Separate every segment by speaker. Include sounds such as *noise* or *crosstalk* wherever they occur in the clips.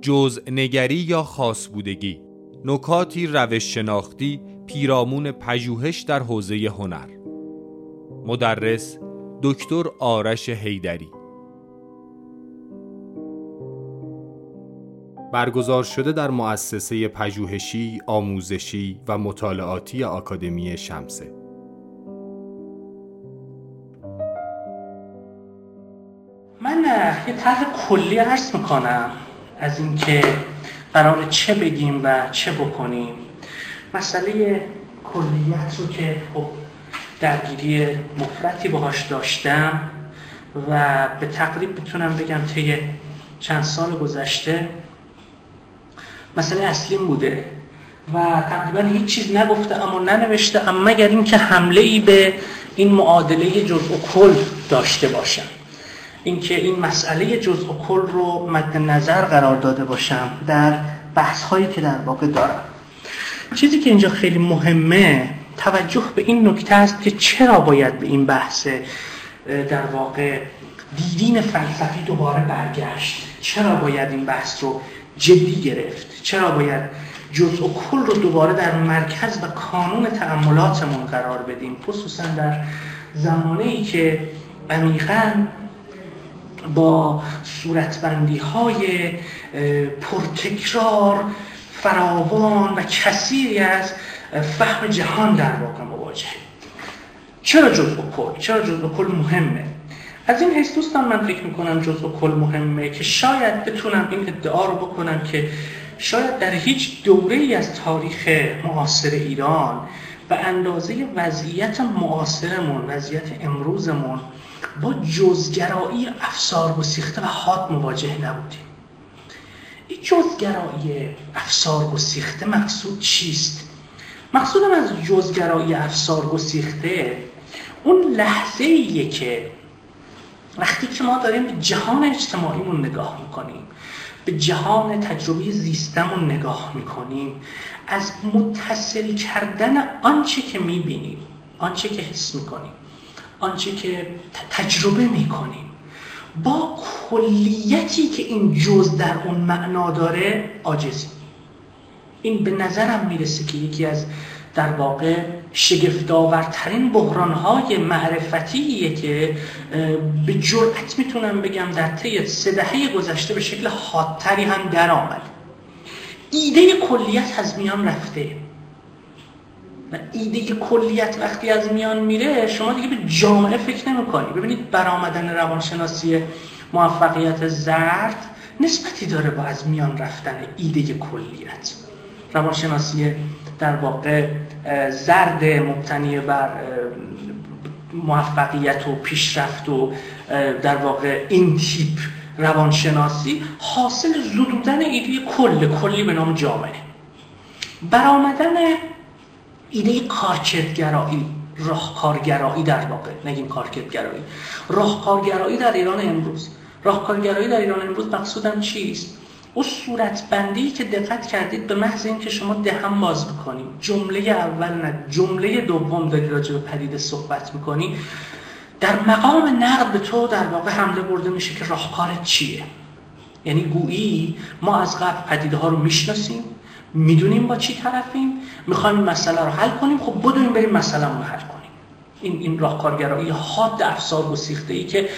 Speaker 1: جزء نگری یا خاص بودگی. نکاتی روش شناختی پیرامون پژوهش در حوزه هنر. مدرس دکتر آرش هیدری برگزار شده در مؤسسه پژوهشی، آموزشی و مطالعاتی آکادمی شمسه.
Speaker 2: من یه طرح کلی عرض می‌کنم. از اینکه قرار چه بگیم و چه بکنیم. مسئله کلیت رو که خب درگیری مفرتی باهاش داشتم و به تقریب می‌تونم بگم طی چند سال گذشته مسئله اصلی بوده و تقریبا هیچ چیز نگفته اما ننوشته اما مگر اینکه حمله ای به این معادله جزء و کل داشته باشم. اینکه این مسئله جزء و کل رو مد نظر قرار داده باشم در بحث هایی که در واقع دارم. چیزی که اینجا خیلی مهمه توجه به این نکته است که چرا باید به این بحث در واقع دیدین فلسفی دوباره برگشت؟ چرا باید این بحث رو جدی گرفت؟ چرا باید جزء و کل رو دوباره در مرکز و کانون تعملاتمون قرار بدیم؟ خصوصا در زمانه که عمیقا با صورتبندی های پرتکرار فراوان و کثیری از فهم جهان در واقع مواجه. چرا جزء کل؟ چرا جزء کل مهمه؟ از این حیث دوستان من فکر می‌کنم جزء کل مهمه که شاید بتونم این ادعا رو بکنم که شاید در هیچ دوره ای از تاریخ معاصر ایران به اندازه وضعیت معاصرمون وضعیت امروزمون با جزگرایی افسار گسیخته و حاد مواجه نبودیم این جزگرایی افسار گسیخته مقصود چیست؟ مقصودم از جزگرایی افسار گسیخته اون لحظه ایه که وقتی که ما داریم به جهان اجتماعیمون نگاه می‌کنیم به جهان تجربه زیستمون نگاه می‌کنیم از متصل کردن آنچه که می‌بینیم آنچه که حس می‌کنیم آنچه که تجربه می‌کنیم. با کلیتی که این جز در اون معنا داره عاجزیم این به نظرم می‌رسه که یکی از در واقع شگفتآورترین بحرانهای معرفتیه که به جرأت می‌تونم بگم در طی سه دهه گذشته به شکل حادتری هم در آمد ایده کلیت از میان رفته. و ایده کلیت وقتی از میان میره شما دیگه به جامعه فکر نمی‌کنی. ببینید برآمدن روانشناسی موفقیت زرد نسبتی داره با از میان رفتن ایده کلیت. روانشناسی در واقع زرد مبتنی بر موفقیت و پیشرفت و در واقع این تیپ روانشناسی حاصل زدودن ایده کل کلی به نام جامعه. برآمدن ایده کارکردگرایی راهکارگرایی در واقع. نگیم کارکردگرایی. راهکارگرایی در ایران امروز. راهکارگرایی در ایران امروز مقصودم چیست؟ اون صورت بندی که دقت کردید به محض اینکه شما دهم باز می‌کنیم جمله اول نه جمله دوم داری راجع به پدیده صحبت می‌کنی در مقام نقد به تو در واقع حمله برده میشه که راهکارت چیه؟ یعنی گویی ما از قبل پدیده ها رو می‌شناسیم می‌دونیم با چی طرفیم؟ می‌خوایم مسئله رو حل کنیم. خب بدونیم بریم مسئله رو حل کنیم. این این راهکارگرایی حاد افسار گسیخته ای که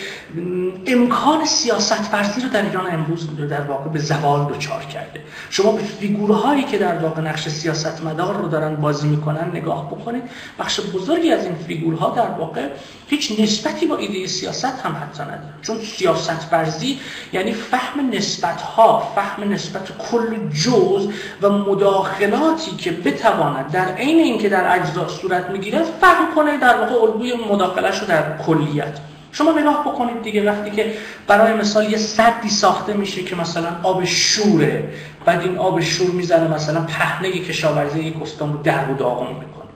Speaker 2: امکان سیاست ورزی رو در ایران امروز در واقع به زوال دچار کرده. شما به فیگورهایی که در واقع نقش سیاست مدار رو دارن بازی می‌کنن نگاه بکنید بخش بزرگی از این فیگورها در واقع هیچ نسبتی با ایده سیاست هم حتی نداره چون سیاست ورزی یعنی فهم نسبت ها فهم نسبت کل جز و مداخلاتی که بتواند در عین اینکه در اجزا صورت می‌گیره فهم کنه در واقع الگوی مداخلهش رو در کلیت. شما نگاه بکنید دیگه وقتی که برای مثال یه صدی ساخته میشه که مثلا آب شوره بعد این آب شور می‌زنه مثلا پهنه کشاورزی یک استان رو در و داغون می‌کنه.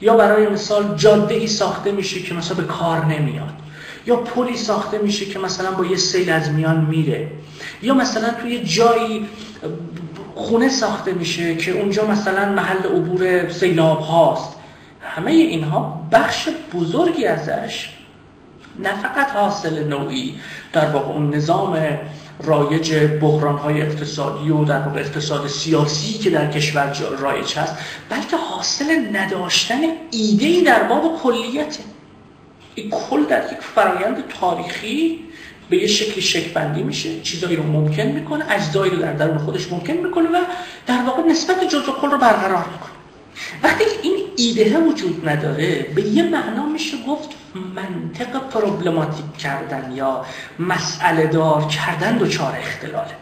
Speaker 2: یا برای مثال جاده ای ساخته میشه که مثلا به کار نمیاد. یا پلی ساخته میشه که مثلا با یه سیل از میان میره. یا مثلا توی جایی خونه ساخته میشه که اونجا مثلا محل عبور سیلاب هاست همه اینها بخش بزرگی ازش نه فقط حاصل نوعی در واقع اون نظام رایج بحران های اقتصادی و در واقع اقتصاد سیاسی که در کشور رایج هست بلکه حاصل نداشتن ایده در باب کلیته این کل در یک فرایند تاریخی به یه شکلی شکلبندی میشه چیزایی رو ممکن می‌کنه اجزایی رو در درون خودش ممکن می‌کنه و در واقع نسبت جزء کل رو برقرار می‌کنه. وقتی این ایده وجود نداره. به یه معنا میشه گفت منطق پروبلماتیک کردن یا مسئله دار کردن دچار اختلاله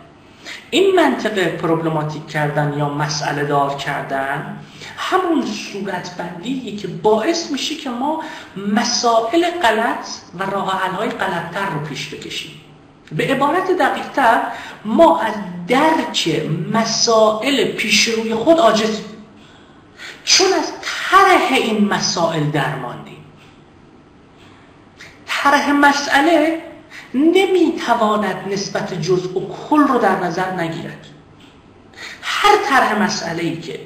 Speaker 2: این منطق پروبلماتیک کردن یا مسئله دار کردن همون صورت بندیه که باعث میشه که ما مسائل غلط و راه های غلطتر رو پیش بکشیم. به عبارت دقیقتر ما از درک مسائل پیش روی خود عاجزیم چون از طرح این مسائل درماندیم. طرح مسئله نمی‌تواند نسبت جزء و کل رو در نظر نگیرد. هر طرح مسئله ای که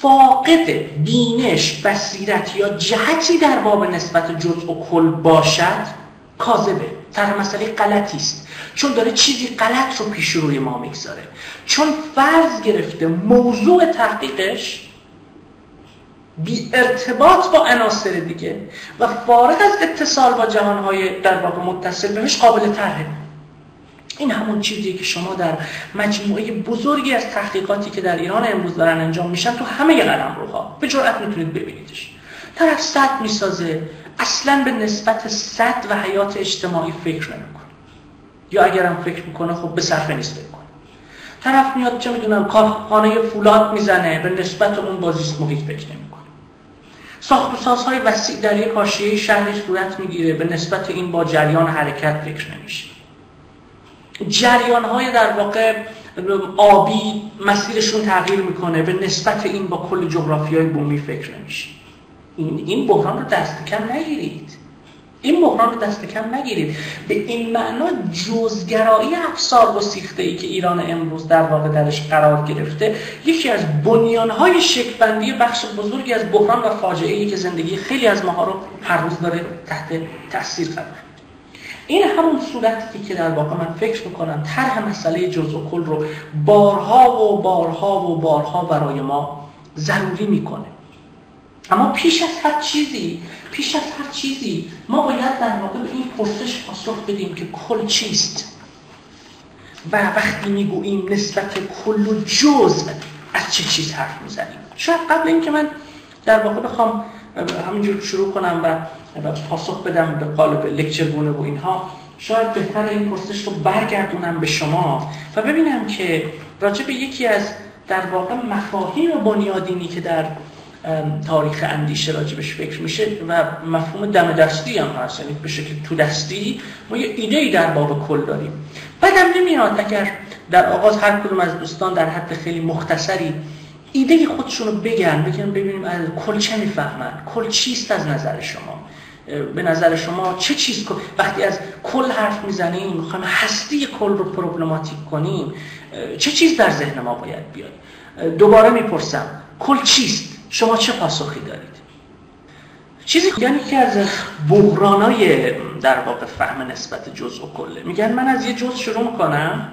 Speaker 2: فاقد بینش بصیرت یا جهتی در باب نسبت جزء و کل باشد کاذبه. طرح مسئله غلطی است. چون داره چیزی غلط رو پیش روی ما می‌گذاره. چون فرض گرفته موضوع تحقیقش بی ارتباط با عناصر دیگه و فارغ از اتصال با جهانهای در واقع متصل بهش قابل طرحه. این همون چیزی که شما در مجموعه بزرگی از تحقیقاتی که در ایران امروز دارن انجام میشن تو همه قلم روها به جرأت می‌تونید ببینیدش. طرف صد می‌سازه. اصلا به نسبت صد و حیات اجتماعی فکر نمی‌کنه. یا اگرم فکر می‌کنه خب به صرفه نیست بکنه طرف میاد چه می‌دونم خانه فولاد می‌زنه. به نسبت اون بازیست محیط فکر ساخت و سازهای وسیع در یک حاشیه شهری صورت می‌گیره به نسبت این با جریان حرکت فکر نمیشه. جریان های در واقع آبی مسیرشون تغییر می‌کنه به نسبت این با کل جغرافی های بومی فکر نمیشه. این, این بحران رو دست کم نگیرید. این بحران رو دست کم نگیرید. به این معنا جزگرایی افسار و سیخته ای که ایران امروز در واقع درش قرار گرفته یکی از بنیانهای شکلبندی بخش بزرگی از بحران و فاجعه ای که زندگی خیلی از ماها رو هر روز داره تحت تاثیر قرار این همون صورتی که در واقع من فکر می‌کنم طرح مسئله جزء کل رو بارها و بارها و بارها برای ما ضروری می‌کنه. اما پیش از هر چیزی پیش از هر چیزی ما باید در واقع به این پرسش پاسخ بدیم که کل چیست. و وقتی می‌گوییم نسبت کل و جزء از چه چیز حرف می‌زنیم. شاید قبل اینکه من در واقع بخوام همینجور شروع کنم و پاسخ بدم به قالب لکچرگونه و اینها شاید بهتر این پرسش رو برگردونم به شما و ببینم که راجع به یکی از در واقع مفاهیم بنیادینی که در تاریخ اندیشه راجبش فکر میشه و مفهوم دم دستی هم هست. یعنی به شکل تو دستی ما یه ایده در باب کل داریم. بعدم نمیاد اگر در آغاز هر کدوم از دوستان در حد خیلی مختصری ایده خودشون رو بگن بگن ببینیم از کل چه می‌فهمن؟ کل چیست از نظر شما؟ به نظر شما چه چیز وقتی از کل حرف می‌زنیم می‌خوایم هستی کل رو پروبلماتیک کنیم چه چیز در ذهن ما باید بیاد؟ دوباره می‌پرسم کل چیست؟ شما چه پاسخی دارید؟ چیزی یعنی که از بحرانای در واقع فهم نسبت جزء و کله میگن من از یه جزء شروع می‌کنم.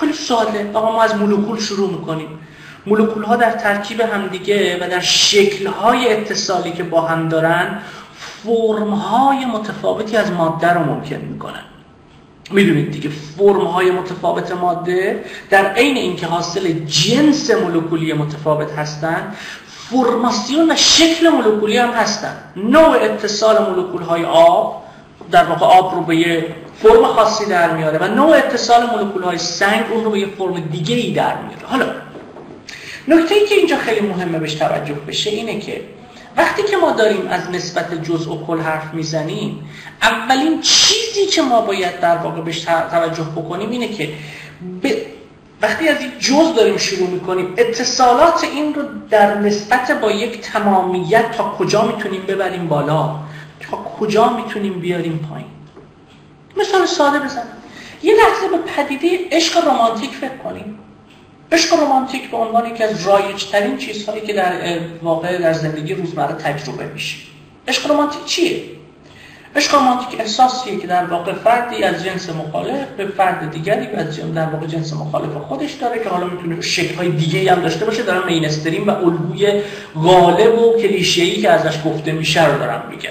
Speaker 2: خیلی ساده آقا ما از مولکول شروع می‌کنیم. مولکول ها در ترکیب همدیگه و در شکل های اتصالی که با هم دارن فرم های متفاوتی از ماده رو ممکن می‌کنن. می‌دونید دیگه فرم های متفاوت ماده در عین اینکه حاصل جنس مولکولی متفاوت هستند فرماسیون و شکل مولکولی هم هستن. نوع اتصال مولکول های آب در واقع آب رو به یه فرم خاصی در میاره و نوع اتصال مولکول های سنگ اون رو به یه فرم دیگه ای در میاره. حالا نکته ای که اینجا خیلی مهمه بهش توجه بشه اینه که وقتی که ما داریم از نسبت جزء و کل حرف می‌زنیم اولین چیزی که ما باید در واقع بهش توجه بکنیم اینه که وقتی از یک جز داریم شروع می‌کنیم اتصالات این رو در نسبت با یک تمامیت تا کجا می‌تونیم ببریم بالا؟ تا کجا می‌تونیم بیاریم پایین؟ مثال ساده بزنم. یه لحظه به پدیده عشق رمانتیک فکر کنیم. عشق رمانتیک به عنوان یکی از رایجترین چیزهایی که در واقع در زندگی روزمره تجربه میشه. عشق رمانتیک چیه؟ عشق رمانتیک احساسیه که در واقع فردی از جنس مخالف به فرد دیگری از در واقع جنس مخالف خودش داره که حالا می‌تونه شکل های دیگه هم داشته باشه. دارم مینستریم و الگوی غالب و کلیشه‌ای که ازش گفته میشه رو دارم میگم.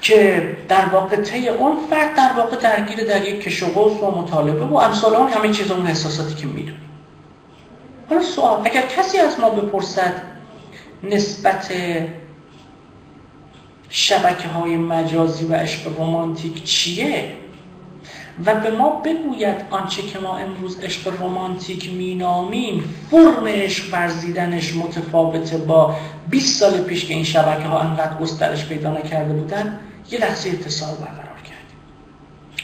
Speaker 2: که در واقع طی اون فرد در واقع درگیر در یک کش و و مطالبه و امثال اون همه چیز اون احساساتی که می‌دونیم حالا سوال اگر کسی از ما بپرسد نسبت شبکه های مجازی و عشق رومانتیک چیه؟ و به ما بگوید آنچه که ما امروز عشق رومانتیک مینامیم فرم عشق ورزیدنش متفاوته با 20 سال پیش که این شبکه ها انقدر گسترش پیدا نکرده بودن یه لحظه اتصال برقرار کردیم.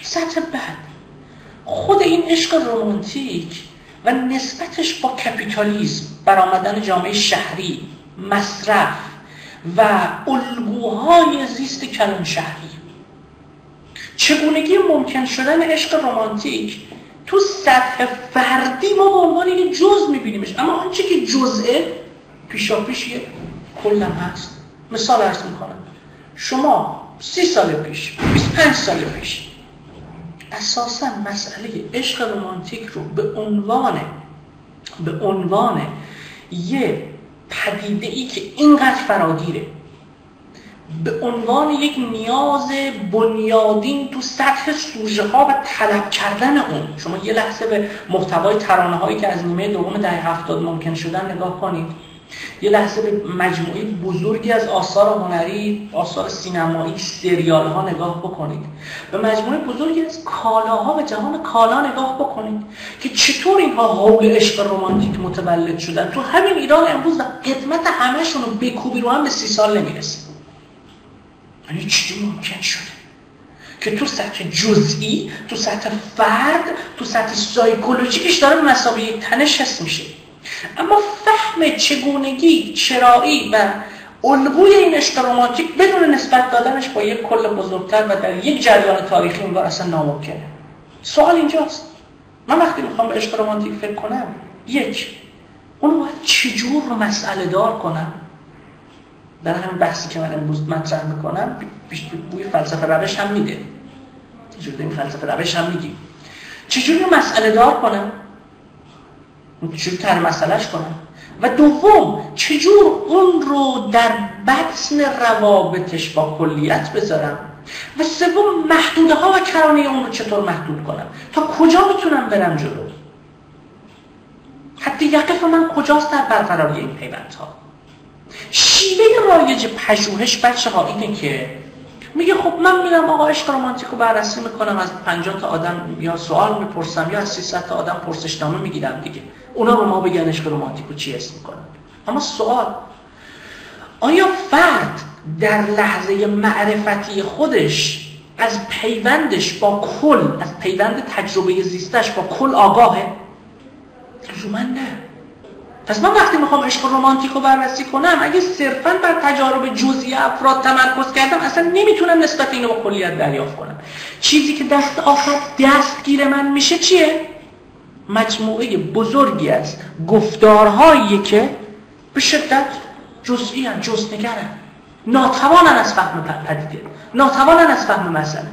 Speaker 2: سطح بعد خود این عشق رومانتیک و نسبتش با کپیتالیزم برآمدن جامعه شهری مصرف و الگوهای زیست کلان شهری چگونگی ممکن شدن عشق رمانتیک تو سطح فردی ما به عنوان یک جز میبینیمش. اما آنچه که جزئه پیشا پیش یه کلم هست مثال ارز می‌کنم. شما سی سال پیش 25 سال پیش اساسا مسئله عشق رمانتیک رو به عنوان به عنوان یه پدیده ای که اینقدر فراگیره. به عنوان یک نیاز بنیادین تو سطح سوژه ها و طلب کردن اون. شما یه لحظه به محتوای ترانه هایی که از نیمه دوم دهه هفتاد ممکن شدن نگاه کنید. یه لحظه به مجموعه بزرگی از آثار هنری آثار سینمایی سریال ها نگاه بکنید. به مجموعه بزرگی از کالاها و جهان کالا نگاه بکنید که چطور اینها حول عشق رمانتیک متولد شدن. تو همین ایران امروز قدمت همهشون رو بکوبی رو هم به سی سال نمی‌رسه. یعنی چطور ممکن شده که تو سطح جزئی تو سطح فرد تو سطح سایکولوژیکش داره مسابقه یک تنش حس میشه؟ اما فهم چگونگی چرایی و الگوی این عشق رومانتیک بدون نسبت دادنش با یک کل بزرگتر و در یک جریان تاریخی اونگار اصلا ناممکنه. سوال اینجاست. من وقتی می‌خوام به عشق رومانتیک فکر کنم یک اون باید چجور مسئله دار کنم؟ در همین بحثی که من امروز مطرح می‌کنم بوی فلسفه روش هم میده. چجور این فلسفه روش هم میگیم؟ چجور رو مسئله دار کنم؟ چجور تر مسئلهش کنم. و دوم چجور اون رو در بطن روابطش با کلیت بذارم؟ و سوم محدوده ها و کرانه اون رو چطور محدود کنم؟ تا کجا می‌تونم برم جلو؟ حتی یقف من کجاست در برقراری این پیوندها؟ شیوه رایج پژوهش بچه ها اینه که میگه خب من میرم آقا عشق رمانتیک رو بررسی می‌کنم از 50 تا آدم یا سوال می‌پرسم یا از 300 تا آدم پرسشنامه می‌گیرم دیگه. اونا رو ما بگن عشق رمانتیک رو چی اسم می‌کنن. اما سوال آیا فرد در لحظه معرفتی خودش از پیوندش با کل از پیوند تجربه زیستش با کل آگاهه؟ من نه. پس من وقتی می‌خوام عشق رمانتیک رو بررسی کنم اگه صرفا بر تجارب جزئی افراد تمرکز کردم اصلا نمی‌تونم نسبت اینو با کلیت دریافت کنم. چیزی که دست آخر دستگیر من میشه چیه؟ مجموعه بزرگی از گفتارهایی که به شدت جزئی هم جزنگرن ناتوانن از فهم پدیده ناتوانن از فهم مسئله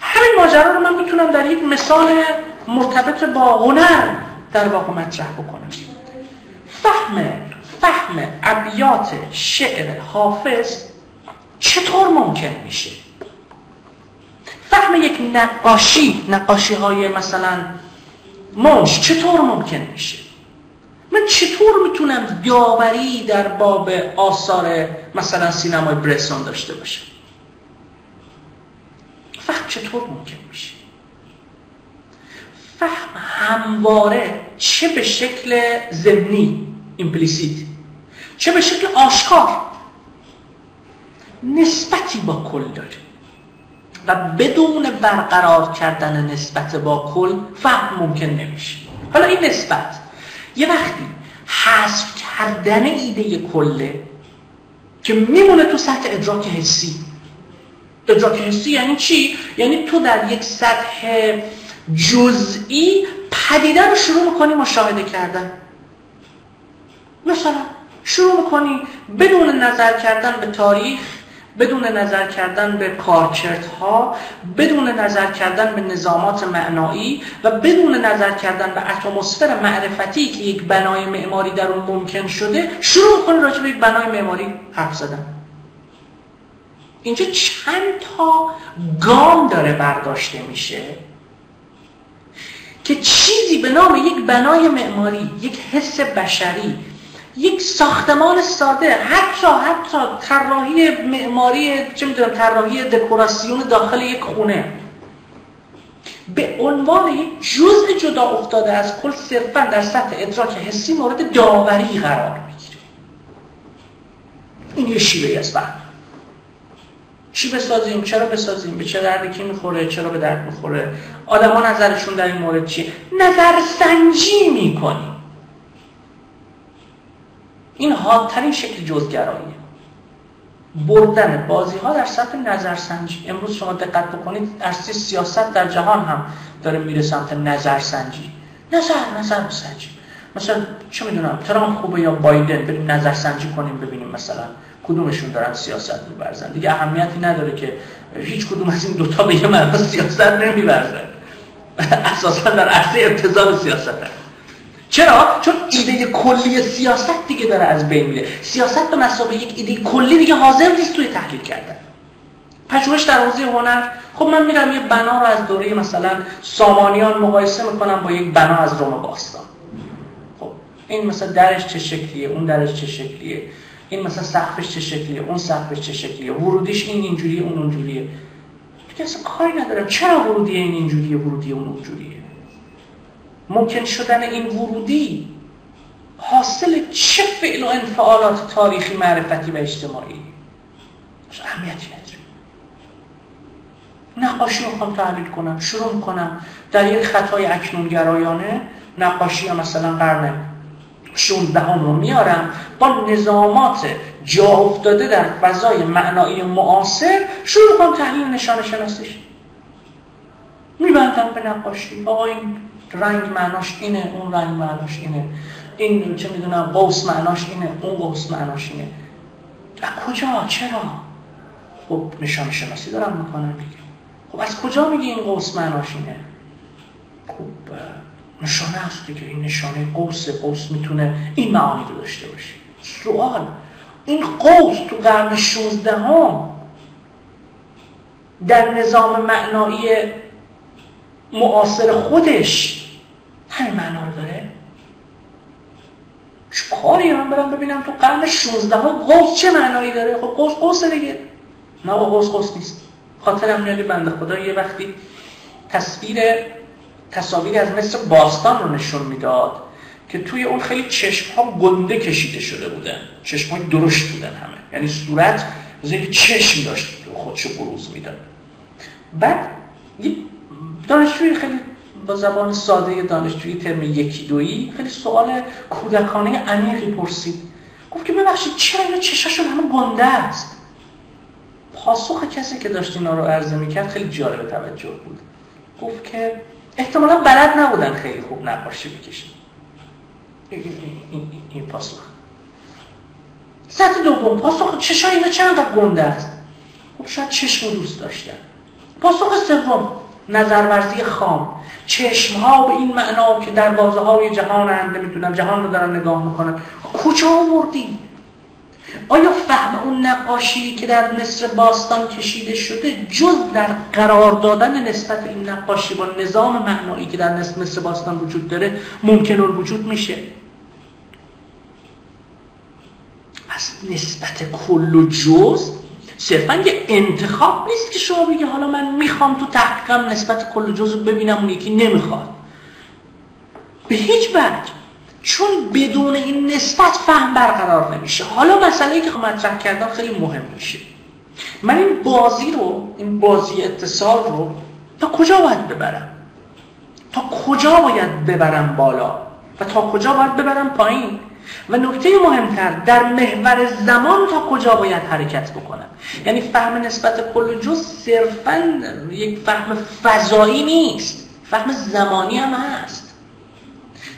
Speaker 2: همین ماجرا رو من می‌تونم در یک مثال مرتبط با هنر در واقع مطرح بکنم. فهم فهم ابیات شعر حافظ چطور ممکن میشه؟ فهم یک نقاشی نقاشی های مثلا موش چطور ممکن میشه؟ من چطور می‌تونم داوری در باب آثار مثلا سینمای برسون داشته باشم؟ فهم چطور ممکن میشه؟ فهم همواره چه به شکل ضمنی implicit چه به شکل آشکار نسبتی با کل داره. و بدون برقرار کردن نسبت با کل فهم ممکن نمیشه. حالا این نسبت یه وقتی حذف کردن ایده کله که میمونه تو سطح ادراک حسی. ادراک حسی یعنی چی؟ یعنی تو در یک سطح جزئی پدیده رو شروع می‌کنی مشاهده کردن. مثلا شروع می‌کنی بدون نظر کردن به تاریخ بدون نظر کردن به کارکردها بدون نظر کردن به نظامات معنایی و بدون نظر کردن به اتمسفر معرفتی که یک بنای معماری در اون ممکن شده شروع کنه راجع به یک بنای معماری حرف زدن. اینجا چند تا گام داره برداشته میشه که چیزی به نام یک بنای معماری یک حس بشری یک ساختمان ساده حتی حتی طراحی معماری چه می‌دونم طراحی دکوراسیون داخل یک خونه. به عنوان یک جزء جدا افتاده از کل صرفا در سطح ادراک حسی مورد داوری قرار می‌گیره. این یه شیوه از بعد چی بسازیم؟ چرا بسازیم؟ به چه دردی کی می‌خوره؟ چرا به درد می‌خوره؟ آدما نظرشون در این مورد چیه؟ نظر سنجی می‌کنیم. این حادترین شکل جزگراییه. بردن بازی ها در سطح نظرسنجی امروز شما دقت بکنید عرصه سیاست در جهان هم داره میره سمت نظرسنجی. نظر نظر بسنجی مثلا چه می‌دونم ترامپ خوبه یا بایدن؟ بریم نظرسنجی کنیم ببینیم مثلا کدومشون دارن سیاست میبرزن. دیگه اهمیتی نداره که هیچ کدوم از این دوتا به یه سیاست نمیبرزن. *laughs* اساسا در عرصه ابتضاب سیاست. هست. چرا؟ چون ایده کلی سیاست دیگه داره از بین میره. سیاست به مسابقه یک ایده کلی دیگه حاضر نیست توی تحلیل کردن. پژوهش در حوزه هنر. خب من میرم یه بنا رو از دوره مثلا سامانیان مقایسه می‌کنم با یک بنا از روم باستان. خب این مثلا درش چه شکلیه اون درش چه شکلیه. این مثلا سقفش چه شکلیه اون سقفش چه شکلیه. ورودیش این اینجوریه اون اونجوریه. دیگه اصلا کاری ندارم. چرا ورودی این اینجوریه ورودی اون اونجوریه؟ ممکن شدن این ورودی حاصل چه فعل و انفعالات تاریخی معرفتی و اجتماعی؟ اهمیتی نداره. نقاشی رو می‌خوام تحلیل کنم شروع کنم در یک خطای اکنونگرایانه نقاشی مثلا قرن 16 هم رو میارم. با نظامات جا افتاده در فضای معنایی معاصر شروع کنم تحلیل نشان شناسش میبندم به نقاشی. آقا این رنگ معناش اینه اون رنگ معناش اینه. این چه می‌دونم قوس معناش اینه اون قوس معناش اینه. از کجا؟ چرا؟ خب نشان شناسی دارم می‌کنم دیگه. خب از کجا میگی این قوس معناش اینه؟ خب نشانه هست دیگه. این نشانه قوس قوس می‌تونه این معانی رو داشته باشه. سوال این قوس تو قرن 16 هم در نظام معنایی معاصر خودش همین معنا رو داره؟ کاری من برم ببینم تو قرن 16 ها قوس چه معنایی داره؟ خب قوس قوس دیگه. نه قوس قوس نیست. خاطرم میاد بنده خدا یه وقتی تصویر تصاویری از مصر باستان رو نشون می‌داد که توی اون خیلی چشم ها گنده کشیده شده بودن. چشم های درشت بودن همه. یعنی صورت زیر چشم داشت خودشو بروز می‌داد. بعد یه دانشجوی خیلی با زبان ساده دانشجویی ترم یکی دویی خیلی سوال کودکانه عمیقی پرسید. گفت که ببخشید چرا اینا چشاشون همه گنده است؟ پاسخ کسی که داشت اینا رو عرضه می‌کرد خیلی جالب توجه بود. گفت که احتمالا بلد نبودن خیلی خوب نقاشی بکشن. این, این, پاسخ. سطح دوم پاسخ چشای اینا چند گنده است؟ خب شاید چشم دوست داشتن. پاسخ سوم نظرورزی خام. چشم ها به این معنا که در بازه های جهان هنده می‌تونم جهان رو دارن نگاه می‌کنن کجا آوردی؟ آیا فهم اون نقاشی که در مصر باستان کشیده شده جز در قرار دادن نسبت این نقاشی با نظام معنایی که در مصر باستان وجود داره ممکن وجود میشه از نسبت کل و جز صرفا یه انتخاب نیست که شما بگی حالا من می‌خوام تو تحقیقم نسبت کل جزو ببینم اون یکی نمی‌خواد. به هیچ وجه. چون بدون این نسبت فهم برقرار نمیشه. حالا مسئله که مطرح کردم خیلی مهم میشه. من این بازی رو این بازی اتصال رو تا کجا باید ببرم؟ تا کجا باید ببرم بالا؟ و تا کجا باید ببرم پایین؟ و نکته مهمتر در محور زمان تا کجا باید حرکت بکنم؟ یعنی فهم نسبت کل جز صرفا یک فهم فضایی نیست فهم زمانی هم هست.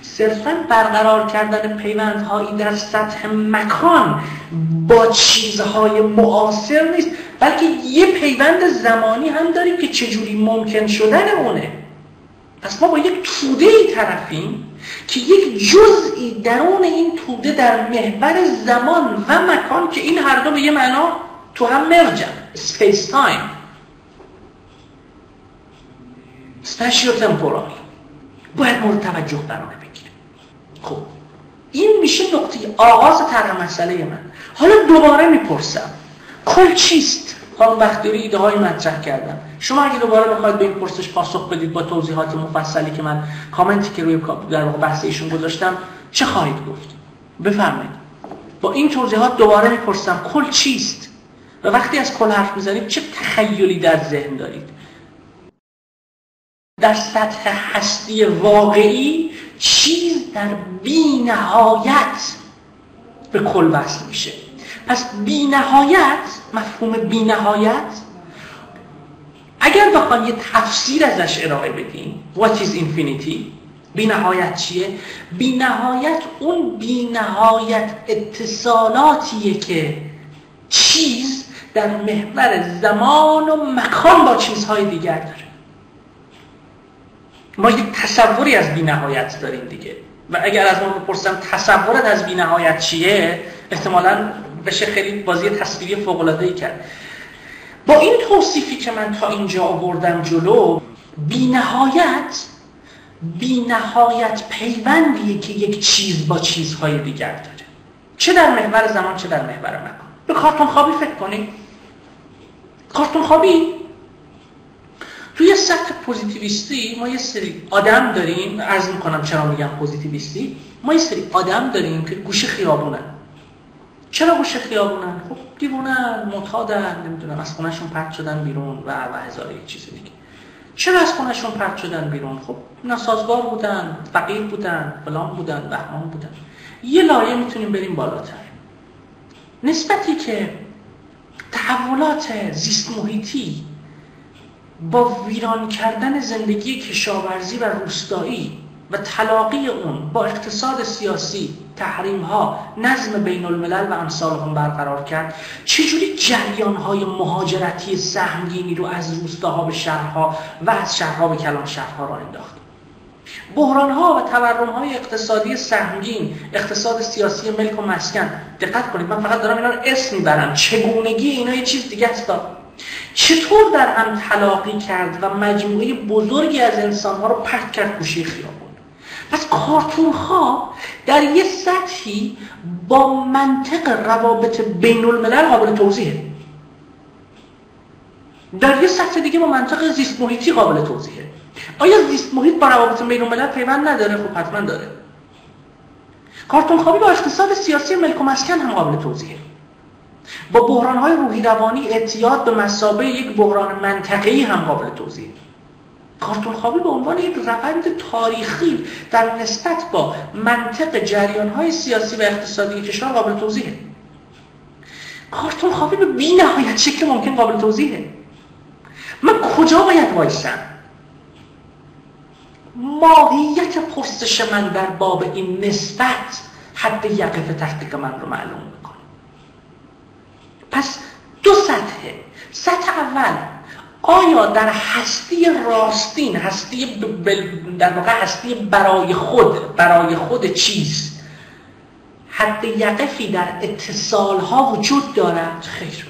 Speaker 2: صرفا برقرار کردن پیوندهایی در سطح مکان با چیزهای معاصر نیست بلکه یه پیوند زمانی هم داریم که چجوری ممکن شدن اونه. پس ما با یک توده ای طرفیم که یک جزئی درون این توده در محور زمان و مکان که این هر دو به یه معنا تو هم merge ان. space time spatio temporal باید مورد توجه قرار بگیره خب این میشه نقطه آغاز طرح مسئله من. حالا دوباره می‌پرسم. کل چیست؟ خانم بختیاری ایده های مطرح کردم. شما اگه دوباره بخواید به این پرسش پاسخ بدید با توضیحات مفصلی که من کامنتی که روی در واقع بحث ایشون گذاشتم چه خواهید گفت؟ بفرمایید. با این توضیحات دوباره می‌پرسم کل چیست؟ و وقتی از کل حرف می‌زنید چه تخیلی در ذهن دارید؟ در سطح هستی واقعی چیز در بی نهایت به کل وصل میشه. پس بی نهایت مفهوم بی نهایت اگر بخوام یه تفسیر ازش ارائه بدیم what is infinity بی نهایت چیه؟ بی نهایت اون بی نهایت اتصالاتیه که چیز در محور زمان و مکان با چیزهای دیگر داره. ما یک تصوری از بینهایت داریم دیگه. و اگر از ما بپرسم تصورت از بینهایت چیه احتمالا بشه خیلی بازی تصویری فوق ای کرد. با این توصیفی که من تا اینجا آوردم جلو بینهایت بینهایت پیوندیه که یک چیز با چیزهای دیگر داره. چه در محور زمان چه در محور مکان. به کارتون خوابی فکر کنید. کارتون خوابی؟ توی سطح پوزیتیویستی ما یه سری آدم داریم عرض می‌کنم چرا میگم پوزیتیویستی ما یه سری آدم داریم که گوشه خیابونن. چرا گوشه خیابونن؟ خب دیوونن معتادن نمی‌دونم از خونهشون پرت شدن بیرون و و هزار چیز دیگه. چرا از خونهشون پرت شدن بیرون؟ خب ناسازگار بودن فقیر بودن فلان بودن بهمان بودن. یه لایه می‌تونیم بریم بالاتر. نسبتی که تحولات زیست محیطی با ویران کردن زندگی کشاورزی و روستایی و تلاقی اون با اقتصاد سیاسی تحریم ها نظم بین الملل و امثال هم برقرار کرد. چجوری جریان های مهاجرتی سهمگینی رو از روستاها به شهرها و از شهرها به کلان شهرها را انداخت؟ بحران ها و تورم های اقتصادی سهمگین اقتصاد سیاسی ملک و مسکن. دقت کنید من فقط دارم اینا رو اسم می‌برم. چگونگی اینا یه چیز دیگه است چطور در هم تلاقی کرد و مجموعه بزرگی از انسانها رو پرت کرد گوشه خیابون پس کارتون ها در یه سطحی با منطق روابط بین الملل قابل توضیحه. در یه سطح دیگه با منطق زیست محیطی قابل توضیحه. آیا زیست محیط با روابط بین الملل پیوند نداره؟ خب حتما داره. کارتون خوابی با اقتصاد سیاسی ملک و مسکن هم قابل توضیحه. با بحران های روحی روانی اعتیاد به مسابه یک بحران منطقه‌ای هم قابل توضیح کارتون خوابی به عنوان یک روند تاریخی در نسبت با منطق جریان های سیاسی و اقتصادی کشور قابل توضیحه. کارتون خوابی به بی نهایت شکل ممکن قابل توضیحه. من کجا باید وایسم؟ ماهیت پرسش من در باب این نسبت حد یقف تحقیق من رو معلوم پس دو سطحه سطح اول آیا در هستی راستین هستی در واقع هستی برای خود برای خود چیز حد یقفی در اتصال ها وجود دارد. خیر.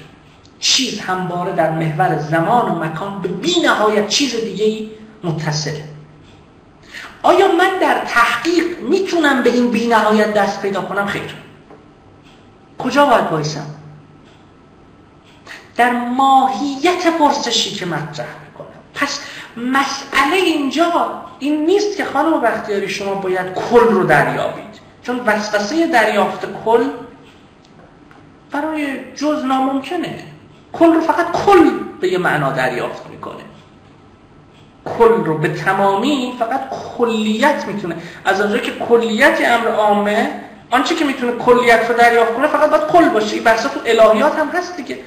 Speaker 2: چیز همواره در محور زمان و مکان به بی نهایت چیز دیگه متصله. آیا من در تحقیق می‌تونم به این بی نهایت دست پیدا کنم؟ خیر. کجا باید بایستم در ماهیت پرسشی که مطرح می‌کنم پس مسئله اینجا این نیست که خانم بختیاری شما باید کل رو دریابید. چون وسوسه دریافت کل برای جز ناممکنه. کل رو فقط کل به یه معنا دریافت می‌کنه. کل رو به تمامی فقط کلیت می‌تونه. از آنجا که کلیت امر عامه آنچه که می‌تونه کلیت رو دریافت کنه فقط باید کل باشه. این بحثا تو الهیات هم هست دیگه.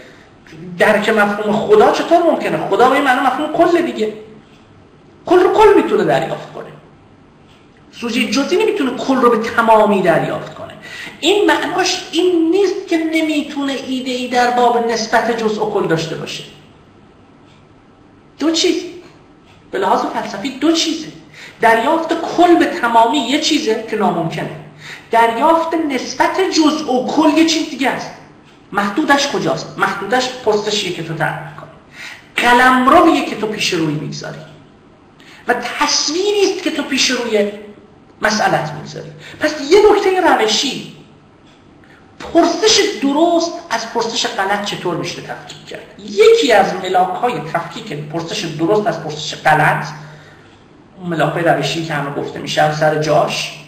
Speaker 2: درک مفهوم خدا چطور ممکنه؟ خدا به این معنی مفهوم کل دیگه. کل رو کل می‌تونه دریافت کنه. سوژه جزئی نمی‌تونه کل رو به تمامی دریافت کنه. این معناش این نیست که نمی‌تونه ایده ای در باب نسبت جزء و کل داشته باشه. دو چیز. به لحاظ فلسفی دو چیزه. دریافت کل به تمامی یه چیزه که ناممکنه. دریافت نسبت جزء و کل یه چیز دیگه است. محدودش کجاست؟ محدودش پستشیه که تو تعریف کنی قلم رویه که تو پیش روی می‌گذاری. و تصویری است که تو پیش روی مسئلت می‌گذاری. پس یه نکته روشی. پرسش درست از پرسش غلط چطور میشه تفکیک کرد؟ یکی از ملاک های تفکیک پرسش درست از پرسش غلط ملاک روشی که همه گفته میشه سر جاش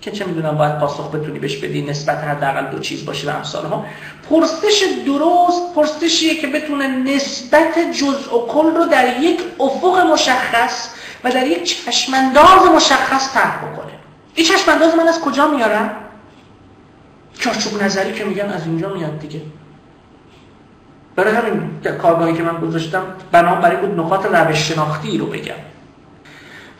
Speaker 2: که چه می‌دونم باید پاسخ بتونی بهش بدی نسبت حداقل دو چیز باشه و امثال ها پرسش درست پرسشیه که بتونه نسبت جزء و کل رو در یک افق مشخص و در یک چشمانداز مشخص طرح بکنه. این چشمانداز من از کجا میارم؟ چارچوب نظری که میگن از اینجا میاد دیگه. برای همین کارگاهی که من گذاشتم بنابراین بود نقاط روش شناختی رو بگم.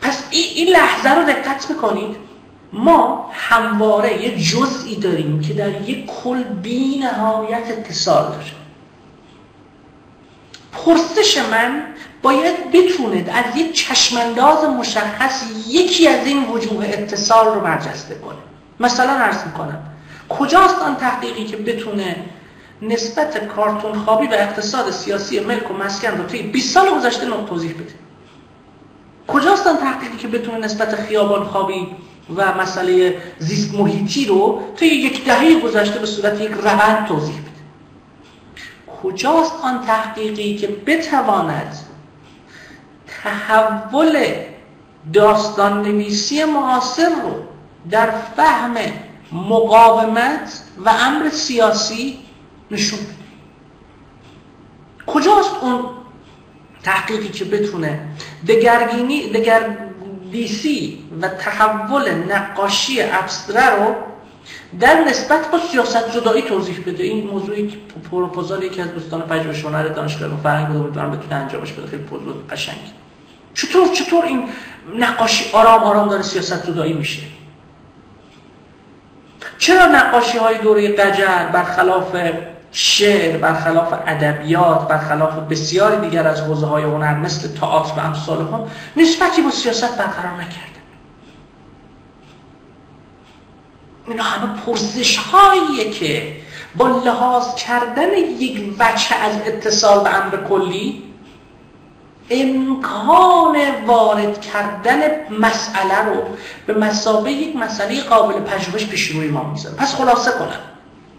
Speaker 2: پس این لحظه رو دقت می‌کنید. ما همواره یه جزئی داریم که در یک کل بی نهایت اتصال داره. پرسش من باید بتوند از یک چشمانداز مشخص یکی از این وجوه اتصال رو برجسته کنه. مثلا عرض می‌کنم کجاست آن تحقیقی که بتونه نسبت کارتون خوابی و اقتصاد سیاسی ملک و مسکن رو توی 20 سال گذشته توضیح بده؟ کجاست آن تحقیقی که بتونه نسبت خیابان خوابی و مسئله زیست محیطی رو توی یک دهه گذشته به صورت یک روند توضیح بده. کجاست آن تحقیقی که بتواند تحول داستان نویسی معاصر رو در فهم مقاومت و امر سیاسی نشون بده؟ کجاست اون تحقیقی که بتونه دگرگینی دگردیسی و تحول نقاشی ابستره رو در نسبت با سیاست جدایی توضیح بده. این موضوعی که پروپوزال یکی از دوستان پژوهش هنر دانشگاه فرهنگ بود امیدوارم بتونه انجامش بده. خیلی پروپوزال قشنگ چطور چطور این نقاشی آرام آرام داره سیاست جدایی میشه؟ چرا نقاشی های دوره قجر برخلاف شعر برخلاف ادبیات برخلاف بسیاری دیگر از حوزه های هنر مثل تئاتر و امثال هم نسبتی با سیاست برقرار نکرده. اینا همه پرسش هاییه که با لحاظ کردن یک وجه از اتصال به امر کلی امکان وارد کردن مسئله رو به مسابه یک مسئله قابل پژوهش پیش روی ما می‌ذاره. پس خلاصه کنم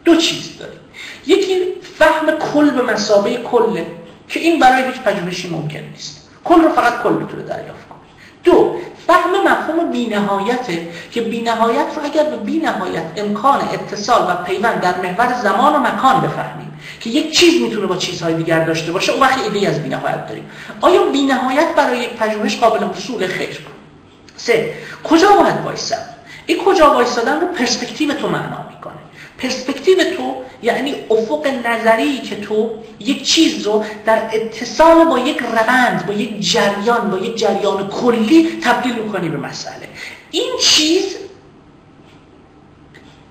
Speaker 2: دو چیز داریم. یکی فهم کل به مسابه کله که این برای هیچ پژوهشی ممکن نیست. کل رو فقط کل می‌تونه دریافت کنه. دو فهم مفهوم بینهایته که بینهایت رو اگر به بینهایت امکان اتصال و پیوند در محور زمان و مکان بفهمیم که یک چیز می‌تونه با چیزهای دیگر داشته باشه اون وقت ایده از بینهایت داریم. آیا بینهایت برای یک پژوهش قابل حصول خیر؟ سه کجا باید وایسم این کجا وایسادن رو پرسپکتیو تو معنا. پرسپکتیو تو یعنی افق نظری که تو یک چیز رو در اتصال با یک روند با یک جریان با یک جریان کلی تبدیل می‌کنی به مسئله. این چیز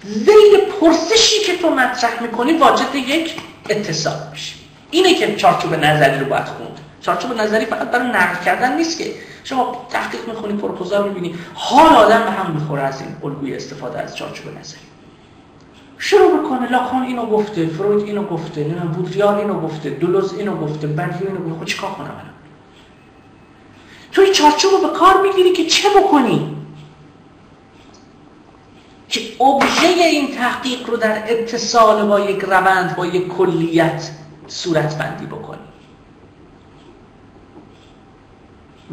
Speaker 2: زیر پرسشی که تو مطرح می‌کنی واجد یک اتصال میشه. اینه که چارچوب نظری رو باید خوند. چارچوب نظری فقط برای نقل کردن نیست که. شما تحقیق می‌خونی پروپوزال می‌بینی حال آدم به هم می‌خوره از این الگوی استفاده از چارچوب نظری. شروع بکنه لاکان اینو گفته فروید اینو گفته نمی‌دونم بودریار اینو گفته دولوز اینو گفته بندیو اینو گفته خود چیکار کنم الان؟ توی چارچوب رو به کار می‌گیری که چه بکنی؟ که ابژه این تحقیق رو در اتصال با یک روند با یک کلیت صورت بندی بکنی.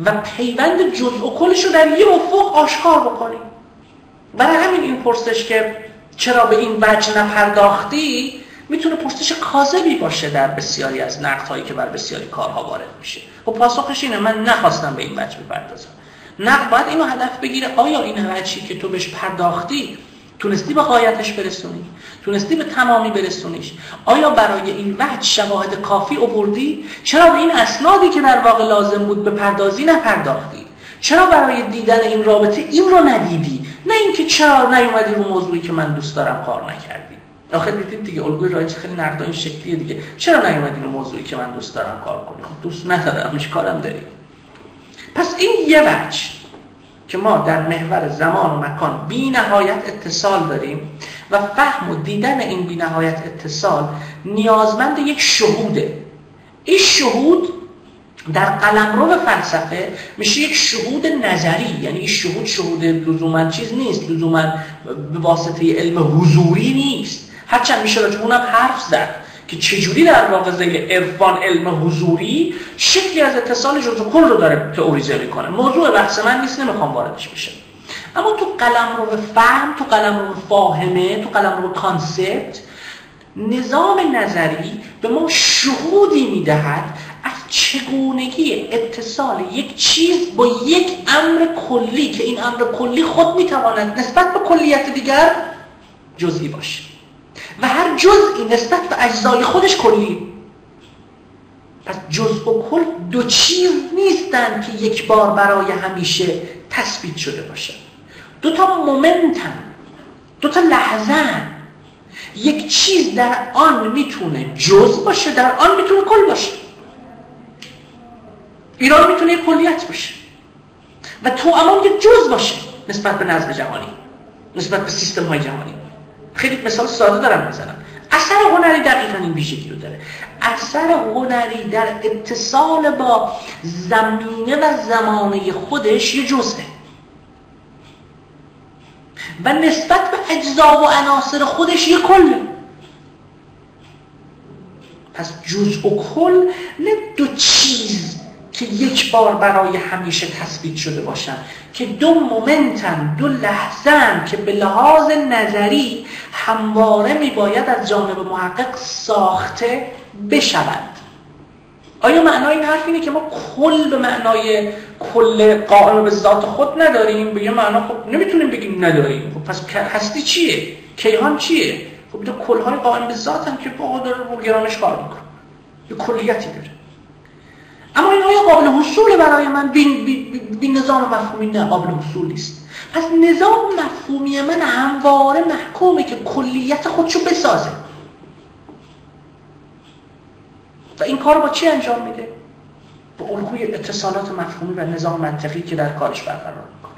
Speaker 2: و پیوند جزء و کلش رو در یه افق آشکار بکنی. برای همین این پرسش که چرا به این وجه نپرداختی؟ می‌تونه پرسش کاذبی باشه در بسیاری از نقدهایی که بر بسیاری کارها وارد میشه. و خب پاسخش اینه من نخواستم به این وجه بپردازم. نقد باید اینو هدف بگیره آیا این وجهی که تو بهش پرداختی تونستی به قایتش برسونی؟ تونستی به تمامی برسونیش؟ آیا برای این وجه شواهد کافی آوردی؟ چرا به این اسنادی که در واقع لازم بود به پردازی نپرداختی؟ چرا برای دیدن این رابطه این رو ندیدی؟ نه اینکه چرا نیومدی رو موضوعی که من دوست دارم کار نکردی. آخه دیدید دیگه الگوی رایج خیلی نقد این شکلیه دیگه. چرا نیومدی رو موضوعی که من دوست دارم کار کنی؟ خب دوست ندارمش کارم داری پس این یه وجه که ما در محور زمان و مکان بی نهایت اتصال داریم و فهم و دیدن این بی نهایت اتصال نیازمند یک شهوده. این شهود در قلمرو فلسفه میشه یک شهود نظری یعنی این شهود شهود لزوما چیز نیست لزوما به واسطه علم حضوری نیست. هرچند میشه راجع اونم حرف زد که چجوری در واقع عرفان علم حضوری شکلی از اتصال جزو کل رو داره تئوریزه می‌کنه. موضوع بحث من نیست نمی‌خوام واردش بشه. اما تو قلم رو فهم تو قلم رو فاهمه تو قلم رو کانسپت نظام نظری به ما شهودی می‌دهد چگونگی اتصال یک چیز با یک امر کلی که این امر کلی خود می‌تواند نسبت به کلیت دیگر جزئی باشه. و هر جزئی نسبت به اجزای خودش کلی. پس جزء و کل دو چیز نیستند که یک بار برای همیشه تثبیت شده باشه دو تا مومنتن دو تا لحظه یک چیز در آن می‌تونه جز باشه در آن می‌تونه کل باشه. ایران می‌تونه یک کلیت باشه. و تو اما یک جز باشه نسبت به نظم جهانی نسبت به سیستم های جهانی. خیلی مثال ساده دارم می‌زنم اثر هنری دقیقا این ویژگی رو داره. اثر هنری در اتصال با زمینه و زمانه خودش یه جزه و نسبت به اجزا و عناصر خودش یه کله. پس جزء و کل نه دو چیز که یک بار برای همیشه تثبیت شده باشن که دو مومنتن دو لحظن که به لحاظ نظری همواره میباید از جانب محقق ساخته بشوند. آیا معنای این حرف اینه که ما کل به معنای کل قائم به ذات خود نداریم؟ به یه معنا خب نمی‌تونیم بگیم نداریم. خب پس هستی چیه؟ کیهان چیه؟ خب کل کلهای قائم به هم که با داره رو گرانش کار می‌کنه یه کلیتی داره. حصول برای من بین, بین نظام مفهومی نه قابل حصول نیست. پس نظام مفهومی من همواره محکومه که کلیت خودشو بسازه. و این کار با چی انجام میده؟ با الگوی اتصالات مفهومی و نظام منطقی که در کارش برقرار می‌کنه.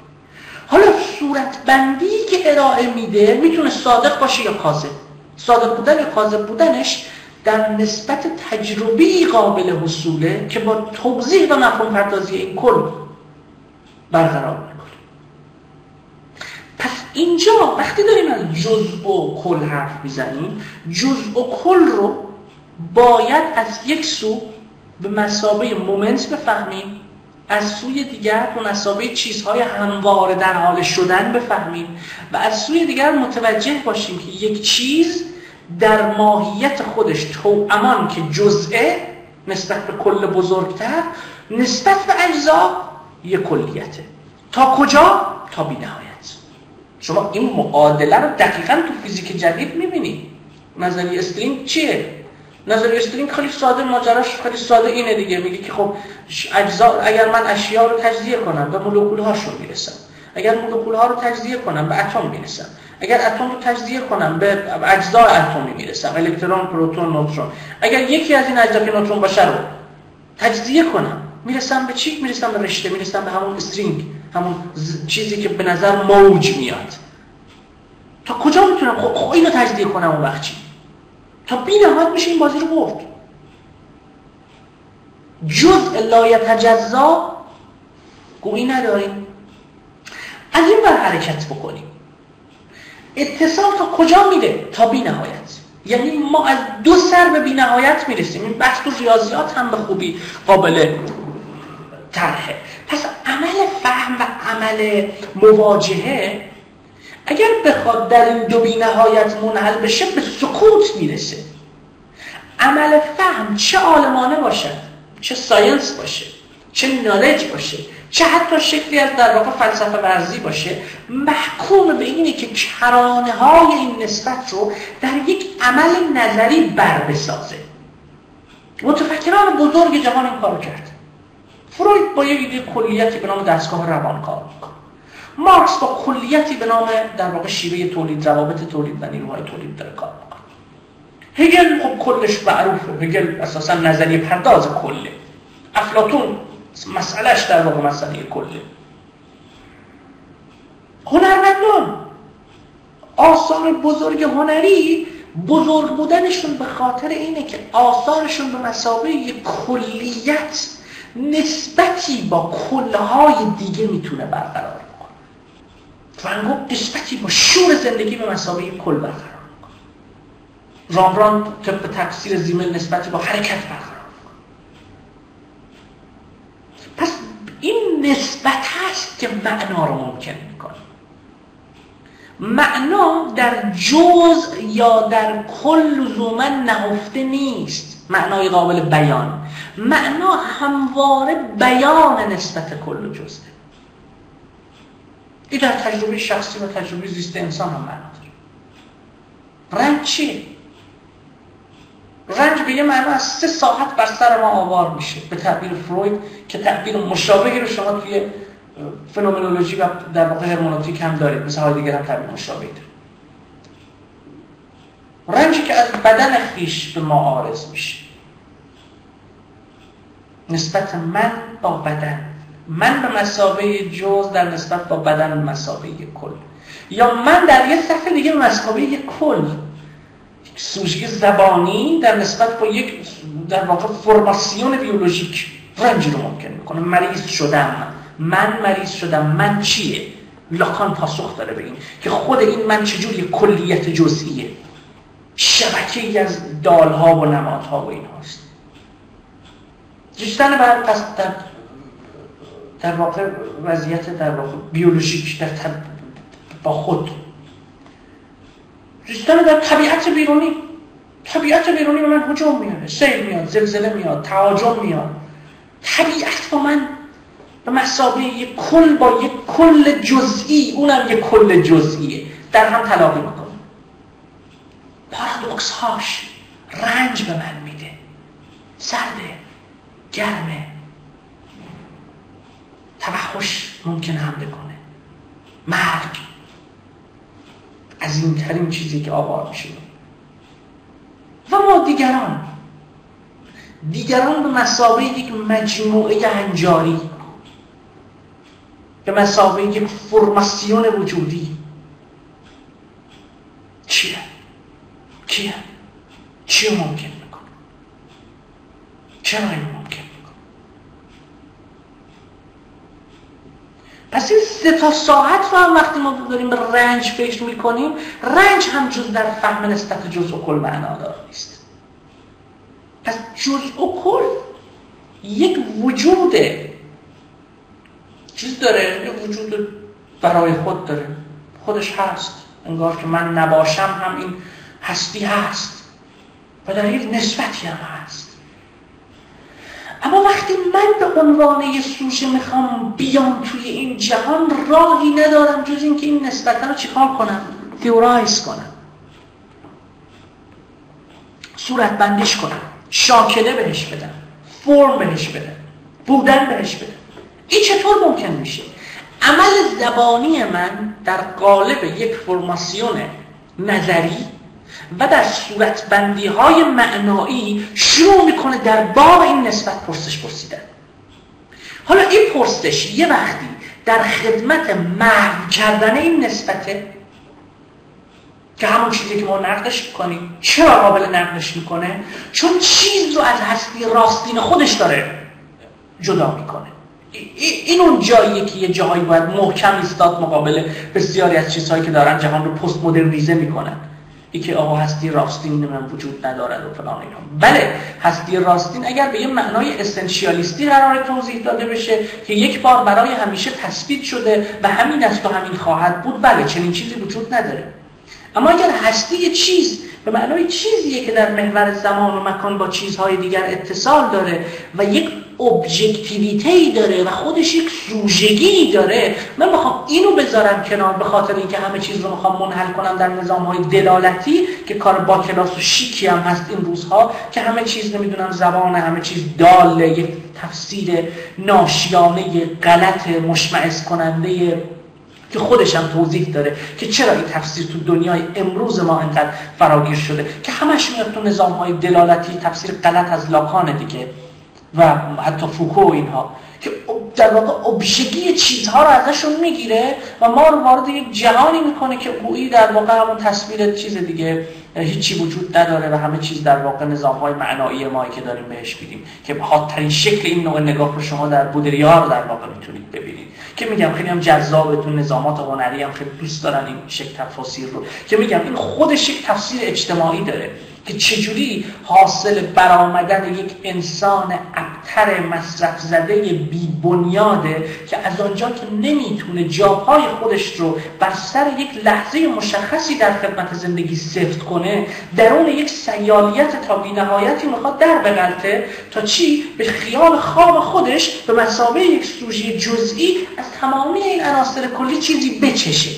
Speaker 2: حالا صورت بندی که ارائه میده می‌تونه صادق باشه یا کاذب؟ صادق بودن یا کاذب بودنش در نسبت تجربی قابل حصوله که با توضیح و مفهوم پردازی این کل برقرار می‌کنه. پس اینجا وقتی داریم از جزء و کل حرف می‌زنیم جزء و کل رو باید از یک سو به مسابه مومنت بفهمیم از سوی دیگر به مسابه چیزهای همواره در حال شدن بفهمیم و از سوی دیگر متوجه باشیم که یک چیز در ماهیت خودش تو امان که جزئه نسبت به کل بزرگتر نسبت به اجزا یک کلیته. تا کجا؟ تا بی نهایت شما این معادله رو دقیقا تو فیزیک جدید می‌بینید نظریه string چیه؟ نظریه string خیلی ساده ماجراش خیلی ساده اینه دیگه. میگه که خب اجزا اگر من اشیا رو تجزیه کنم به مولکول هاشون می‌رسم. اگر مولکول ها رو تجزیه کنم به اتم می‌رسم. اگر اتم رو تجزیه کنم به اجزای اتمی می‌رسم الکترون پروتون نوترون. اگر یکی از این اجزا که نوترون باشه رو تجزیه کنم می‌رسم به چی؟ می‌رسم به رشته می‌رسم به همون string همون چیزی که به نظر موج میاد. تا کجا می‌تونم خب, خب اینو تجزیه کنم اون وقت چی؟ تا بی نهایت میشه این بازی رو برد. جزء لا تجزا گویی نداریم. از این بر حرکت بکنیم. اتصال تا کجا میره تا بی نهایت یعنی ما از دو سر به بی نهایت می‌رسیم. این بحث تو ریاضیات هم به خوبی قابل طرحه. پس عمل فهم و عمل مواجهه اگر بخواد در این دو بی نهایت منحل بشه به سکوت می‌رسه. عمل فهم چه عالمانه باشه چه ساینس باشه چه نالج باشه چه حتی شکلی از در واقع فلسفه ورزی باشه محکوم به اینه که کرانه های این نسبت رو در یک عمل نظری بر بسازه. متفکران بزرگ جهان این کار کرد. فروید با یک ایده کلیتی به نام دستگاه روان کار مارکس با کلیتی به نام در واقع شیوه تولید روابط تولید و نیروهای تولید داره کار می‌کنه. هگل خب کلش معروفه. هگل اساسا نظریه پرداز کله. افلاتون مسئلهش در واقع مسئله کله. هنرمندان آثار بزرگ هنری بزرگ بودنشون به خاطر اینه که آثارشون به مسابقه کلیت نسبتی با کلهای دیگه می‌تونه برقرار کنه ونگو نسبتی با شور زندگی به مسابقه کل برقرار رامبران طبق تفسیر زیمل نسبتی با حرکت برقرار پس این نسبت هست که معنا رو ممکن می‌کنه. معنا در جز یا در کل لزوما نهفته نیست. معنای قابل بیان. معنا همواره بیان نسبت کل و جزه این در تجربه شخصی و تجربه زیست انسان هم معنا داره. رنگ چیه؟ رنج به یه معنا از سه ساعت بر سر ما آوار میشه. به تعبیر فروید که تعبیر مشابهی رو شما توی فنومنولوژی و در واقع هرمونوتیک هم دارید. مثل دیگر هم تعبیر مشابهی داره رنجی که از بدن خیش به ما آرز میشه. نسبت من با بدن. من به مسابقه جز در نسبت با بدن به کل. یا من در یه صفحه دیگه به کل. سوژه زبانی در نسبت با یک در واقع فرماسیون بیولوژیک رنج رو ممکن می‌کنه. مریض شدم من مریض شدم. من چیه؟ لاکان پاسخ داره به این که خود این من چجوری کلیت جزئیه؟ شبکه ای از دالها و نمادها و این هاست جستن بعد پس در, در واقع وضعیت در واقع بیولوژیک در با خود ریختن در طبیعت بیرونی. طبیعت بیرونی به من هجوم میاد. سیل میاد زلزله میاد تهاجم میاد. طبیعت با من به مسابقه یک کل با یک کل جزئی اونم یک کل جزئیه. در هم تلاقی می‌کنه. پارادوکس هاش رنج به من میده. سرده گرمه توحش ممکن حمله کنه. مرگ. ترین چیزی که آوار میشه و ما دیگران دیگران به مسابقه یک مجموعه هنجاری به مسابقه یک فرماسیون وجودی چیه؟ کیه؟ چیه ممکن می‌کنه؟ چرا این ممکن پس این سه تا ساعت رو هم وقتی ما داریم به رنج فکر می‌کنیم رنج هم جز در فهم نسبت جز و کل معنادار نیست پس جز و کل یک وجود چیز داره یک وجود برای خود داره. خودش هست. انگار که من نباشم هم این هستی هست. و در یک نسبتی هم هست. اما وقتی من به عنوان یه سوژه می‌خوام بیام توی این جهان راهی ندارم جز اینکه این نسبتا رو چیکار کنم؟ تیورایز کنم. صورت بندیش کنم. شاکله بهش بدم. فرم بهش بدم. بودن بهش بدم. این چطور ممکن میشه؟ عمل زبانی من در قالب یک فرماسیون نظری و در صورتبندی های معنایی شروع می‌کنه در باب این نسبت پرسش پرسیدن. حالا این پرسش یه وقتی در خدمت محو کردن این نسبته که همون چیزی که ما نقدش کنیم چرا قابل نقدش می‌کنه؟ چون چیز رو از هستی راستین خودش داره جدا می‌کنه. این اون جاییه که یه جایی باید محکم ایستاد مقابل بسیاری از چیزهایی که دارن جهان رو پست مدرنیزه می‌کنن. که آقا هستی راستین من وجود ندارد و فلان اینا. بله هستی راستین اگر به یه معنای اسنشیالیستی قرار توضیح داده بشه که یک بار برای همیشه تثبیت شده و همین است و همین خواهد بود بله چنین چیزی وجود نداره. اما اگر هستی چیز به معنای چیزیه که در محور زمان و مکان با چیزهای دیگر اتصال داره و یک ابژکتیویته ای داره و خودش یک سوژگی داره. من می‌خوام اینو بذارم کنار به خاطر اینکه همه چیز رو می‌خوام منحل کنم در نظام های دلالتی که کار با کلاس و شیکی هم هست این روزها که همه چیز نمی‌دونم زبان همه چیز داله یک تفسیر ناشیانه غلط مشمعز کننده که خودش هم توضیح داره که چرا این تفسیر تو دنیای امروز ما انقدر فراگیر شده. که همش میاد تو نظام های دلالتی تفسیر غلط از لاکانه دیگه. و حتی فوکو و اینها که در واقع ابژگی چیزها رو ازشون می‌گیره و ما رو وارد یک جهانی می‌کنه که گویی در واقع همون تصویر چیز دیگه هیچی وجود نداره و همه چیز در واقع نظام های معنایی ما که داریم بهش میدیم که حادترین شکل این نوع نگاه رو شما در بودریار در واقع می‌تونید ببینید. که میگم خیلی هم جذابتون نظامات هنری هم خیلی دوست دارن این شکل تفاسیر رو که میگم این خودش یک تفسیر اجتماعی داره. که چجوری حاصل برآمدن یک انسان ابتر مصرف زده بی بنیاده که از آنجا که نمی‌تونه جاپای خودش رو بر سر یک لحظه مشخصی در خدمت زندگی سفت کنه درون یک سیالیت تا بینهایتی می‌خواد در بغلته تا چی؟ به خیال خواب خودش به مسابه یک سوژه جزئی از تمامی این عناصر کلی چیزی بچشه.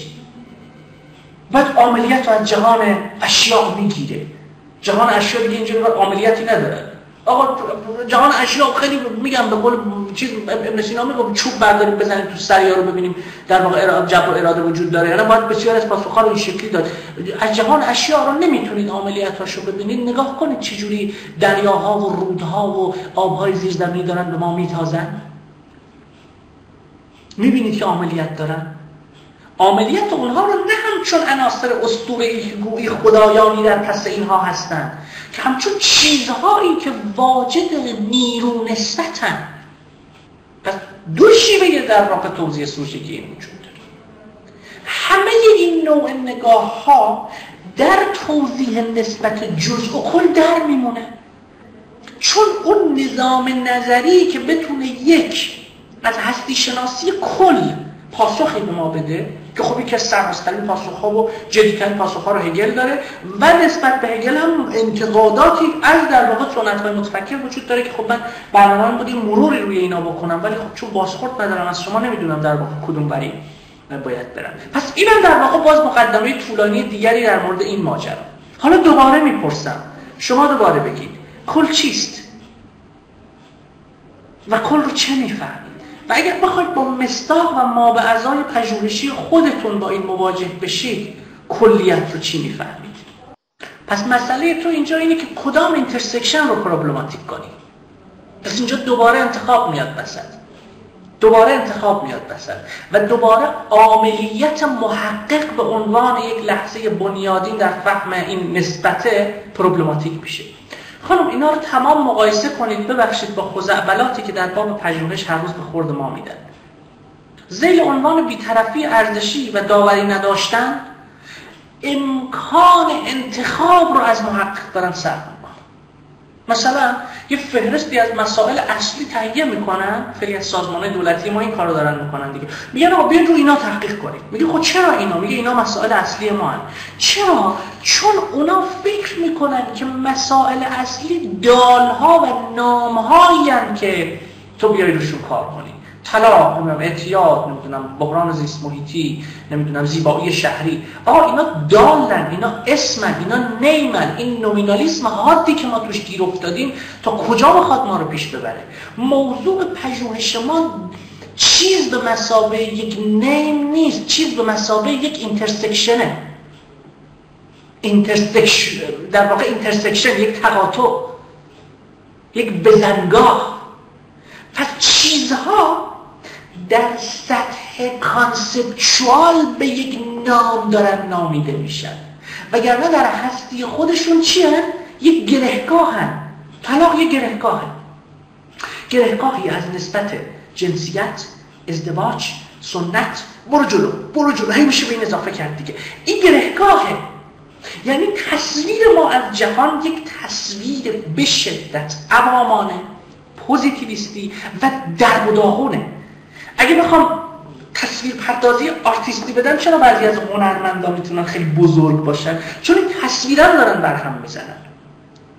Speaker 2: بعد عملیت رو از جهان اشیاء می‌گیره. جهان اشیا دیگه اینجوری عملیاتی نداره. آقا جهان اشیا خیلی میگم به قول چیز ابن سینا میگه چوب برداریم بزنیم تو سریا رو ببینیم در واقع جبر اراده وجود داره. یعنی باید بسیار از پاسخا رو این شکلی داد. از جهان اشیا رو نمی‌تونید عملیاتاشو ببینید. نگاه کنید چجوری دریاها و رودها و آبهای زیرزمینی دارن به ما میتازن. می‌بینید که عملیات دارن. عملیات اونها رو نه همچون عناصر اسطوره گویی خدایانی در پس اینها هستند که همچون چیزهایی که واجد نیرو نسبتن. پس دو شیوه در واقع توضیح سوژگی این وجود داره. همه این نوع نگاه ها در توضیح نسبت جزء و کل در میمونه. چون اون نظام نظری که بتونه یک از هستی شناسی کل پاسخی به ما بده که خب یکی از سرمسترین پاسخ ها و جدیترین پاسخ ها رو هگل داره و نسبت به هگل هم انتقاداتی از در واقع سنت های متفکر وجود داره که خب من برنامه بود مروری روی اینا بکنم ولی خب چون بازخورد ندارم از شما نمی‌دونم در واقع کدوم بری باید برم. پس اینم در واقع باز مقدمه طولانی دیگری در مورد این ماجرا. حالا دوباره می‌پرسم. شما دوباره بگید. کل چیست؟ و کل رو چه می‌فهمید؟ و اگر بخواید با مصداق و ما به ازای پژوهشی خودتون با این مواجه بشید کلیت رو چی می‌فهمید؟ پس مسئله تو اینجا اینه که کدام intersection رو problematic کنی؟ پس اینجا دوباره انتخاب میاد وسط. دوباره انتخاب میاد بسد. و دوباره عاملیت محقق به عنوان یک لحظه بنیادین در فهم این نسبت پروبلماتیک میشه. خانم اینا رو تمام مقایسه کنید ببخشید با خزعبلاتی که در باب پژوهش هر روز به خورد ما میدن زیل عنوان بیطرفی ارزشی و داوری نداشتن امکان انتخاب رو از محقق دارن سر مثلا یه فهرستی از مسائل اصلی تهیه می‌کنن خیلی از سازمان دولتی ما این کارو دارن می‌کنن دیگه. میگن آقا بیاین رو اینا تحقیق کنید میگه خب چرا اینا؟ میگه اینا مسائل اصلی ما هن. چرا؟ چون اونا فکر می‌کنن که مسائل اصلی دالها و نامهایی که تو بیای روشون کار کنی. طلاق نمی‌دونم اعتیاد نمی‌دونم بحران زیست محیطی نمی‌دونم زیبایی شهری. آقا اینا دالن اینا اسمن اینا name ان. این نومینالیسم حادی که ما توش گیر افتادیم تا کجا بخواد ما رو پیش ببره؟ موضوع پژوهش ما چیز به مثابه یک name نیست چیز به مثابه یک intersection ه intersection در واقع intersection یک تقاطع یک بزنگاه. پس چیزها در سطح conceptual به یک نام دارن نامیده میشن. وگرنه در هستی خودشون چی هن؟ یک گرهگاه هن طلاق یک گرهگاه هن. گرهگاهی از نسبت جنسیت ازدواج سنت برو جلو برو جلو. هی میشه به این اضافه کرد دیگه. این گرهگاهه. یعنی تصویر ما از جهان یک تصویر به شدت عوامانه پوزیتیویستی و در و اگه بخوام تصویر پردازی آرتیستی بدم چرا بعضی از هنرمندان می‌تونن خیلی بزرگ باشن؟ چون این تصویرا رو دارن برهم می‌زنن.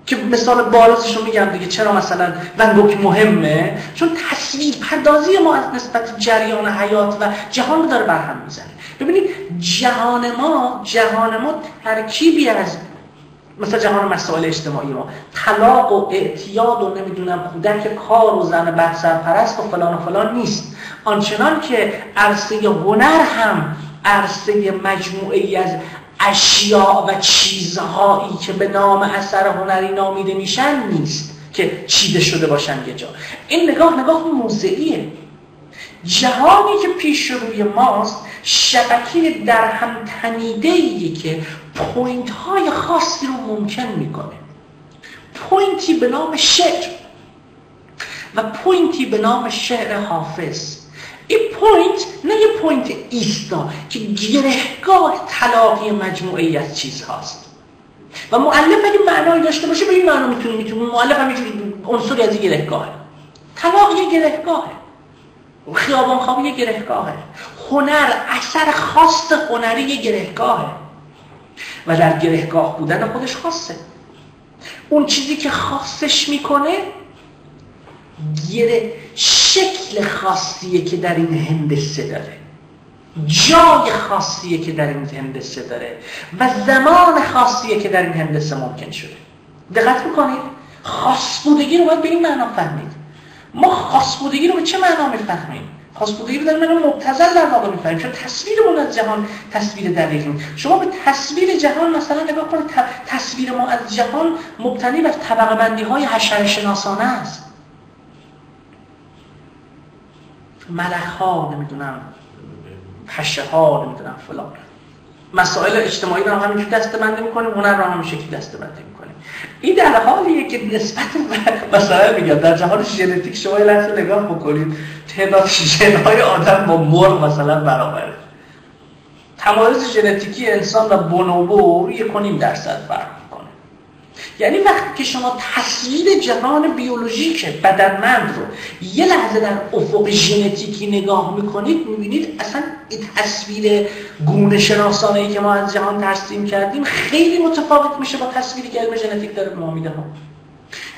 Speaker 2: که مثال بارزش رو میگم دیگه چرا مثلا ونگوک مهمه؟ چون تصویر پردازی ما از نسبت جریان حیات و جهان رو داره برهم می‌زنه. ببینید جهان ما جهان ما ترکیبی از مثل جهان مسائل اجتماعی ما. طلاق و اعتیاد و نمی‌دونم کودک کار و زن بد سرپرست و فلان و فلان نیست. آنچنان که عرصه هنر هم عرصه مجموعه از اشیاء و چیزهایی که به نام اثر هنری نامیده میشن نیست که چیده شده باشن یه جا. این نگاه نگاه موضعیه. جهانی که پیش روی ماست شبکه در هم تنیده که point های خاصی رو ممکن می‌کنه. point ی به نام شعر و point ی به نام شعر حافظ. این point نه یه point ایستا که گرهگاه تلاقی مجموعه‌ای از چیز هاست. و مؤلف اگه معنایی داشته باشه به این معنا می‌تونه می‌تونه مؤلف همینجوری عنصری از تلاقی یه گرهگاهه. خیابان خوابی یه گرهگاهه. هنر اثر خاص هنری یه گرهگاهه. و در گرهگاه بودن خودش خاصه. اون چیزی که خاصش می‌کنه گره شکل خاصیه که در این هندسه داره. جای خاصیه که در این هندسه داره و زمان خاصیه که در این هندسه ممکن شده. دقت می‌کنید؟ خاص بودگی رو باید به این معنا فهمید. ما خاص بودگی رو به چه معنا می‌فهمیم؟ بودگی رو در معنا مبتذل در واقع می‌فهمیم چون تصویرمون از جهان تصویر دقیقی شما به تصویر جهان مثلا نگاه کنید تصویر ما از جهان مبتنی بر طبقه بندی های حشره شناسانه است. ملک ها نمی‌دونم پشه ها نمی‌دونم فلان. مسائل اجتماعی رو همینجور دسته بندی می‌کنیم هنر رو همین شکلی دسته بندی می‌کنیم. این در حالیه که نسبت *laughs* مثلا میگم. در جهان ژنتیک شما یه لحظه نگاه بکنید. تعداد ژنهای آدم با مرغ مثلا برابره. تمایز ژنتیکی انسان و بونوبو یک کنیم درصد فرق یعنی وقتی که شما تصویر جهان بیولوژیک بدنمند رو یه لحظه در افق ژنتیکی نگاه می‌کنید می‌بینید اصلا تصویر گونه شناسانه ای که ما از جهان ترسیم کردیم خیلی متفاوت میشه با تصویری که علم ژنتیک داره به ما میده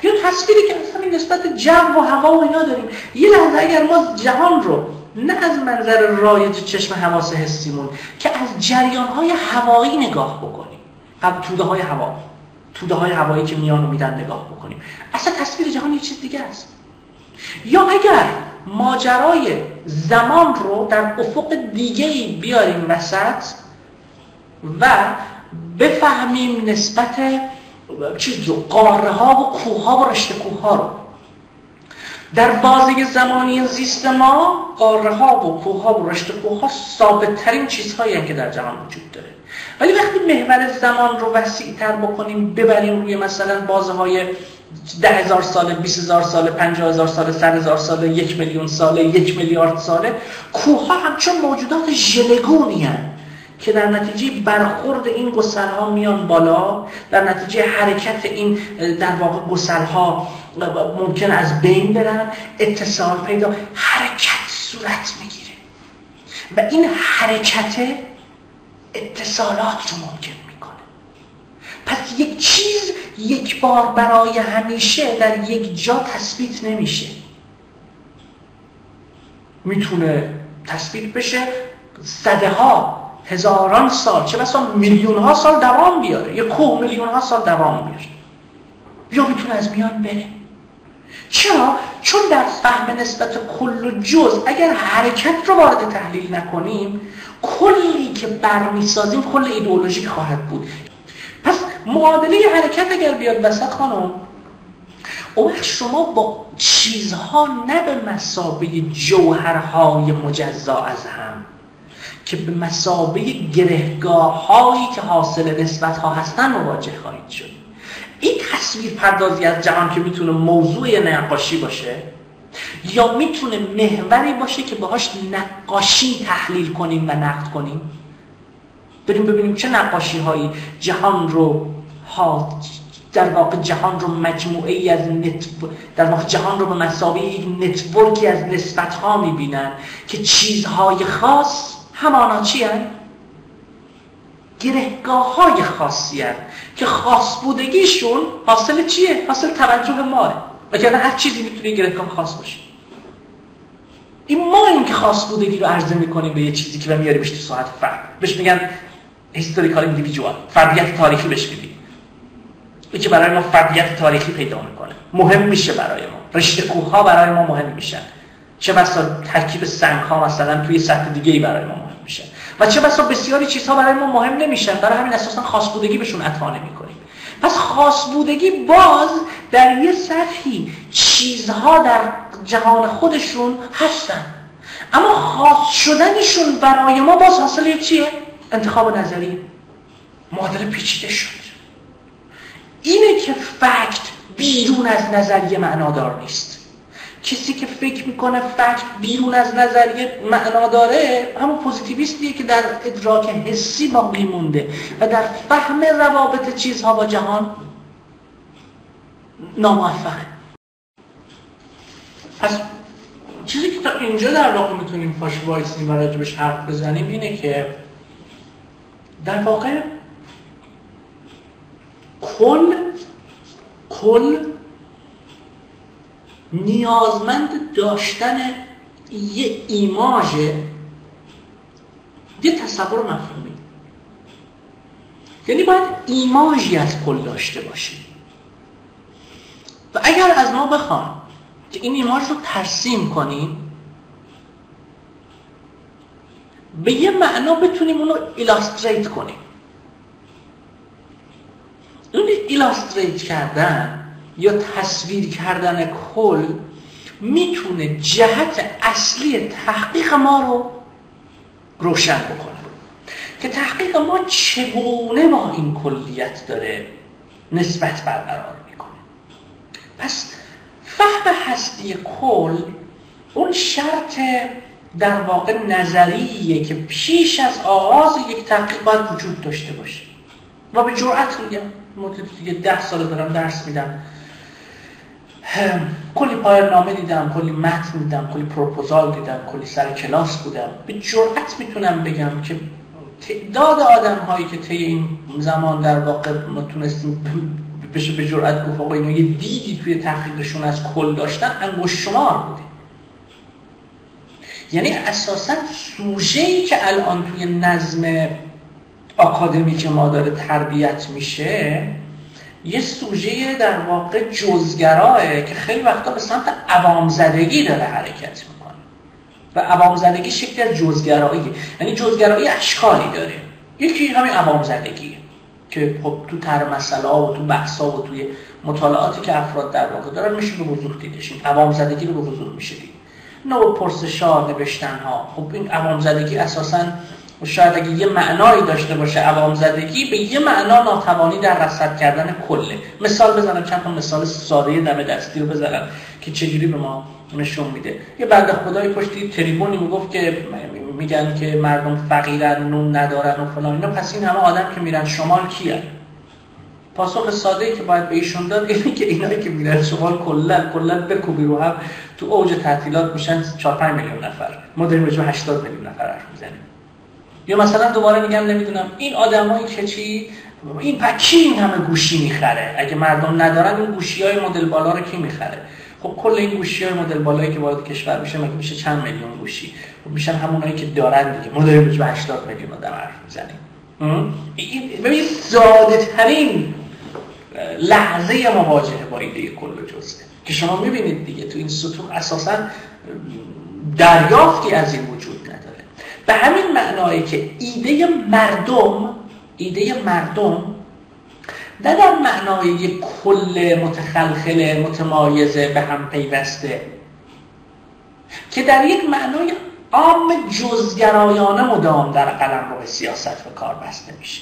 Speaker 2: یا تصویری که اصلا نسبت جو و هوا و اینا داریم. یه لحظه اگر ما جهان رو نه از منظر رایج چشم حواس حسیمون که از جریان های هوایی نگاه بکنیم. قبل توده های هوا توده های هوایی که میان و میدن نگاه بکنیم. اصلا تصویر جهان یه چیز دیگه است. یا اگر ماجرای زمان رو در افق دیگه بیاریم وسط و بفهمیم نسبت چیز رو قاره ها و کوه ها و رشته کوه ها رو. در بازی زمانی زیست ما قاره ها و کوه ها و رشته کوه ها ثابت ترین چیزهایی که در جهان وجود داره. ولی وقتی محور زمان رو وسیع تر بکنیم ببریم روی مثلا بازه های ده هزار ساله، بیس هزار ساله، پنجاه هزار ساله، سر هزار ساله، یک میلیون ساله، یک میلیارد ساله کوه ها همچون موجودات ژلگونی که در نتیجه برخورد این گسل ها میان بالا در نتیجه حرکت این در واقع گسل ها ممکن از بین برن اتصال پیدا حرکت صورت می‌گیره. و این حرکت اتصالات رو ممکن می‌کنه. پس یک چیز یک بار برای همیشه در یک جا تثبیت نمیشه. می‌تونه تثبیت بشه صده ها هزاران سال چه بسا میلیون ها سال دوام بیاره. یه کوه میلیون ها سال دوام بیاره. یا می‌تونه از میان بره. چرا؟ چون در فهم نسبت کل و جز اگر حرکت رو وارد تحلیل نکنیم کلی که برمیسازیم کل ایدئولوژیک خواهد بود. پس معادله حرکت اگر بیاد وسط خانم اون شما با چیزها نه به مسابه جوهرهای مجزا از هم. که به مسابه گرهگاه هایی که حاصل نسبت ها هستن مواجه خواهید شد. این تصویر پردازی از جهان که می‌تونه موضوع نقاشی باشه یا می‌تونه محوری باشه که باهاش نقاشی تحلیل کنیم و نقد کنیم؟ بریم ببینیم چه نقاشی هایی جهان رو ها در واقع جهان رو مجموعه ای از نت در واقع جهان رو به مسابقه یک نتورکی از نسبت ها می‌بینن که چیزهای خاص همانا چی هست؟ گرهگاه های خاصی هست که خاص بودگیشون حاصل چیه؟ حاصل توجه ماست. وگرنه هر چیزی می‌تونه گرهگاه خاص باشه. این ما این که خاص بودگی رو عرضه می‌کنیم به یه چیزی که میاریمش تو ساحت فرد بهش میگن historical individual فردیت تاریخی بهش میدیم این که برای ما فردیت تاریخی پیدا می‌کنه. مهم میشه برای ما. رشته کوه ها برای ما مهم میشن. چه بسا ترکیب سنگ ها مثلا توی سطح دیگه ای برای ما مهم میشن و چه بسا بسیاری چیزها برای ما مهم نمیشن برای همین اساسا خاص بودگی بهشون عطا نمی‌کنیم. پس خاص بودگی باز در یه سطحی چیزها در جهان خودشون هستن. اما خاص شدنشون برای ما باز حاصل چیه؟ انتخاب نظری. معادله پیچیده شد. اینه که فکت بیرون از نظریه معنادار نیست. کسی که فکر می‌کنه فکت بیرون از نظریه معنا داره همون پوزیتیویستیه که در ادراک حسی باقی مونده و در فهم روابط چیزها با جهان ناموفقه. پس چیزی که تا اینجا در واقع می‌تونیم پاش وایسیم و راجبش حرف بزنیم اینه که در واقع کل کل نیازمند داشتن یه ایماژ یه تصور مفهومی. یعنی باید ایماژی از کل داشته باشیم. و اگر از ما بخوان که این ایماژ رو ترسیم کنیم به یه معنا بتونیم اونو illustrate کنیم. اون illustrate کردن یا تصویر کردن کل می‌تونه جهت اصلی تحقیق ما رو روشن بکنه. که تحقیق ما چگونه با این کلیت داره نسبت برقرار می‌کنه. پس فهم هستی کل اون شرط در واقع نظریه که پیش از آغاز یک تحقیق باید وجود داشته باشه. و به جرأت میگم. مدت دیگه ده سال دارم درس میدم. کلی پایان نامه دیدم کلی متن دیدم کلی پروپوزال دیدم کلی سر کلاس بودم. به جرأت می‌تونم بگم که تعداد آدم هایی که طی این زمان در واقع ما تونستیم بشه به جرأت گفت آقا اینا یه دیدی توی تحقیقشون از کل داشتن انگوش شمار بوده. یعنی اساسا سوژه ای که الان توی نظم آکادمیک ما داره تربیت میشه یه سوژه در واقع جزگراه که خیلی وقتا به سمت عوام زدگی داره حرکت می‌کنه. و عوام زدگی شکل از جزگرایی. یعنی جزگرایی اشکالی داره. یکی همین عوام زدگیه که خب تو تر مسئله و تو بحثا و توی مطالعاتی که افراد در واقع دارن میشه به وضوح دیدش این زدگی رو به وضوح میشه دید. نوع پرسشا نوشتن ها خب این عوام زدگی اساساً شاید اگه یه معنایی داشته باشه عوام زدگی به یه معنا ناتوانی در رصد کردن کله. مثال بزنم چند تا مثال ساده دم دستی رو بزنم که چجوری به ما نشون میده. یه بعد خدای پشتی تریبونی می‌گفت که میگن که مردم فقیرن نون ندارن و فلان اینا. پس این همه آدم که میرن شمال کیه؟ پاسخ ساده ای که باید به ایشون داد اینه که اینایی که میرن شمال کلا کلا بکوبی رو هم تو اوج تعطیلات میشن 4 5 میلیون نفر. ما داریم به 80 میلیون نفر حرف می‌زنیم. یا مثلا دوباره میگم نمی‌دونم این آدمایی که چی؟ این پکی این همه گوشی می‌خره؟ اگه مردم ندارن این گوشی های مدل بالا رو کی می‌خره؟ خب کل این گوشی های مدل بالایی که وارد کشور میشه مگه میشه چند میلیون گوشی؟ خب میشن همونایی که دارن دیگه. ما داریم به 80 میلیون آدم حرف می‌زنیم. ببین ساده ترین لحظه مواجهه با ایده کل جزئه که شما می‌بینید دیگه تو این سطوح اساسا دریافتی از این وجود به همین معنایی که ایده مردم ایده مردم نه در معنای یک کل متخلخل متمایزه به هم پیوسته که در یک معنای عام جزگرایانه مدام در قلم رو سیاست و کار بسته میشه.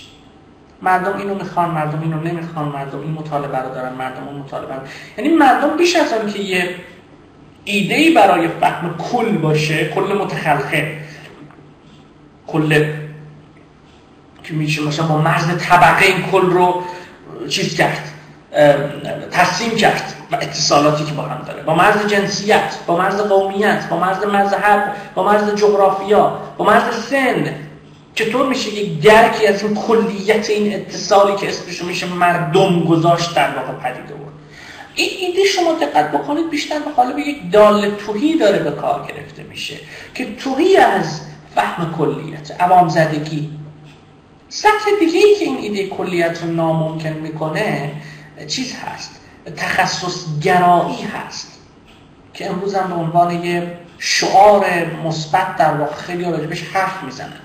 Speaker 2: مردم اینو می‌خوان مردم اینو نمی‌خوان مردم این مطالبه رو دارن مردم اون مطالبه رو. یعنی مردم بیش از آن که یه ایده برای فهم کل باشه کل متخلخل کل که میشه مثلا با مرز طبقه این کل رو چیز کرد ترسیم کرد و اتصالاتی که با هم داره. با مرز جنسیت با مرز قومیت با مرز مذهب با مرز جغرافیا با مرز سن. چطور میشه یک درکی از این کلیت این اتصالی که اسمشو میشه مردم گذاشت در واقع پدید آورد؟ این ایده شما دقت بکنید بیشتر به قالب یک دال توهی داره به کار گرفته میشه که توهی از فهم کلیت عوام زدگی. سطح دیگه ای که این ایده کلیت رو ناممکن می‌کنه چیز هست؟ تخصص گرایی هست. که امروز هم به عنوان یه شعار مثبت در واقع خیلی حرف می‌زنن.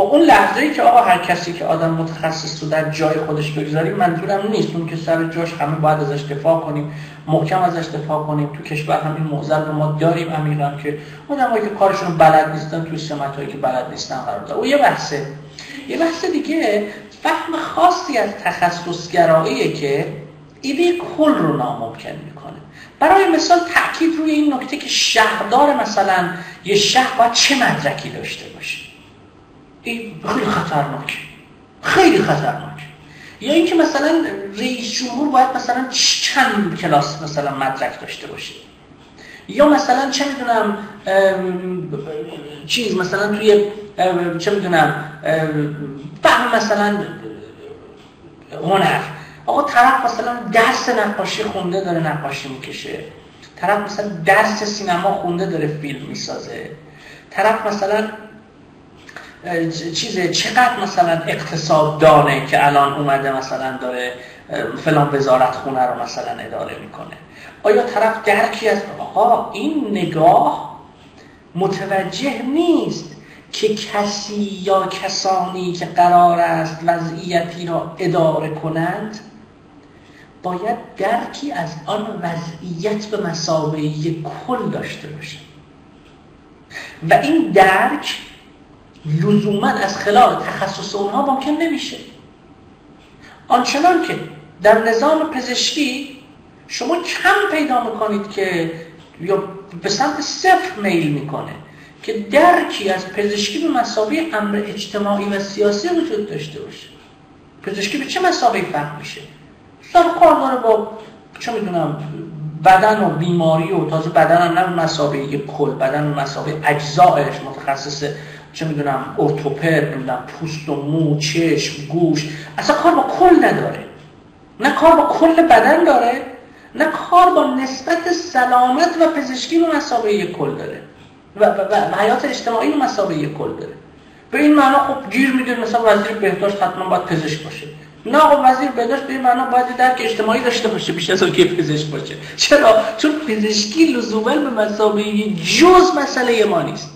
Speaker 2: با اون لحظه که آقا هر کسی که آدم متخصص رو در جای خودش بگذاریم منظورم نیست. اون که سر جاش همه باید ازش دفاع کنیم محکم ازش دفاع کنیم. تو کشور هم این موزل رو ما داریم عمیقا که آدمایی که کارشون بلد نیستن توی سمت که بلد نیستن قرار داره او یه بحثه. یه بحث دیگه فهم خاصی از تخصصگراییه که ایده کل رو ناممکن می‌کنه. برای مثال تاکید روی این نکته که شهردار مثلا یه شهر باید چه مدرکی داشته باشه؟ این خیلی خطرناک. خیلی خطرناک. یا اینکه مثلا رئیس جمهور باید مثلا چند کلاس مثلا مدرک داشته باشه. یا مثلا چه می‌دونم چیز مثلا توی چه می‌دونم فهم مثلا هنر. آقا طرف مثلا درس نقاشی خونده داره نقاشی می‌کشه. طرف مثلا درس سینما خونده داره فیلم می‌سازه. طرف مثلا چیز چقدر مثلا اقتصاد دانه که الان اومده مثلا داره فلان وزارت خونه رو مثلا اداره می‌کنه. آیا طرف درکی از آقا این نگاه متوجه نیست که کسی یا کسانی که قرار است وضعیتی را اداره کنند باید درکی از آن وضعیت به مسابقه کل داشته باشه و این درک لزوما از خلال تخصص اونها ممکن نمیشه. آنچنان که در نظام پزشکی شما کم پیدا می‌کنید که یا به سمت صفر میل می‌کنه که درکی از پزشکی به مسابقه امر اجتماعی و سیاسی وجود داشته باشه. پزشکی به چه مسابقه فهم میشه؟ سر کار با چه می‌دونم بدن و بیماری و تازه بدن هم نه مسابقه کل بدن و مسابقه اجزایش متخصص چه می‌دونم ارتوپد نمی‌دونم پوست و مو چشم گوش اصلا کار با کل نداره. نه کار با کل بدن داره نه کار با نسبت سلامت و پزشکی به مسابقه کل داره. و, و, و حیات اجتماعی به مسابقه کل داره. به این معنا خب گیر می‌دید مثلا وزیر بهداشت حتما باید پزشک باشه. نه آقا وزیر بهداشت به این معنا باید درک اجتماعی داشته باشه بیش از که پزشک باشه. چرا؟ چون پزشکی لزوما به مسابقه جز مسئله ما نیست.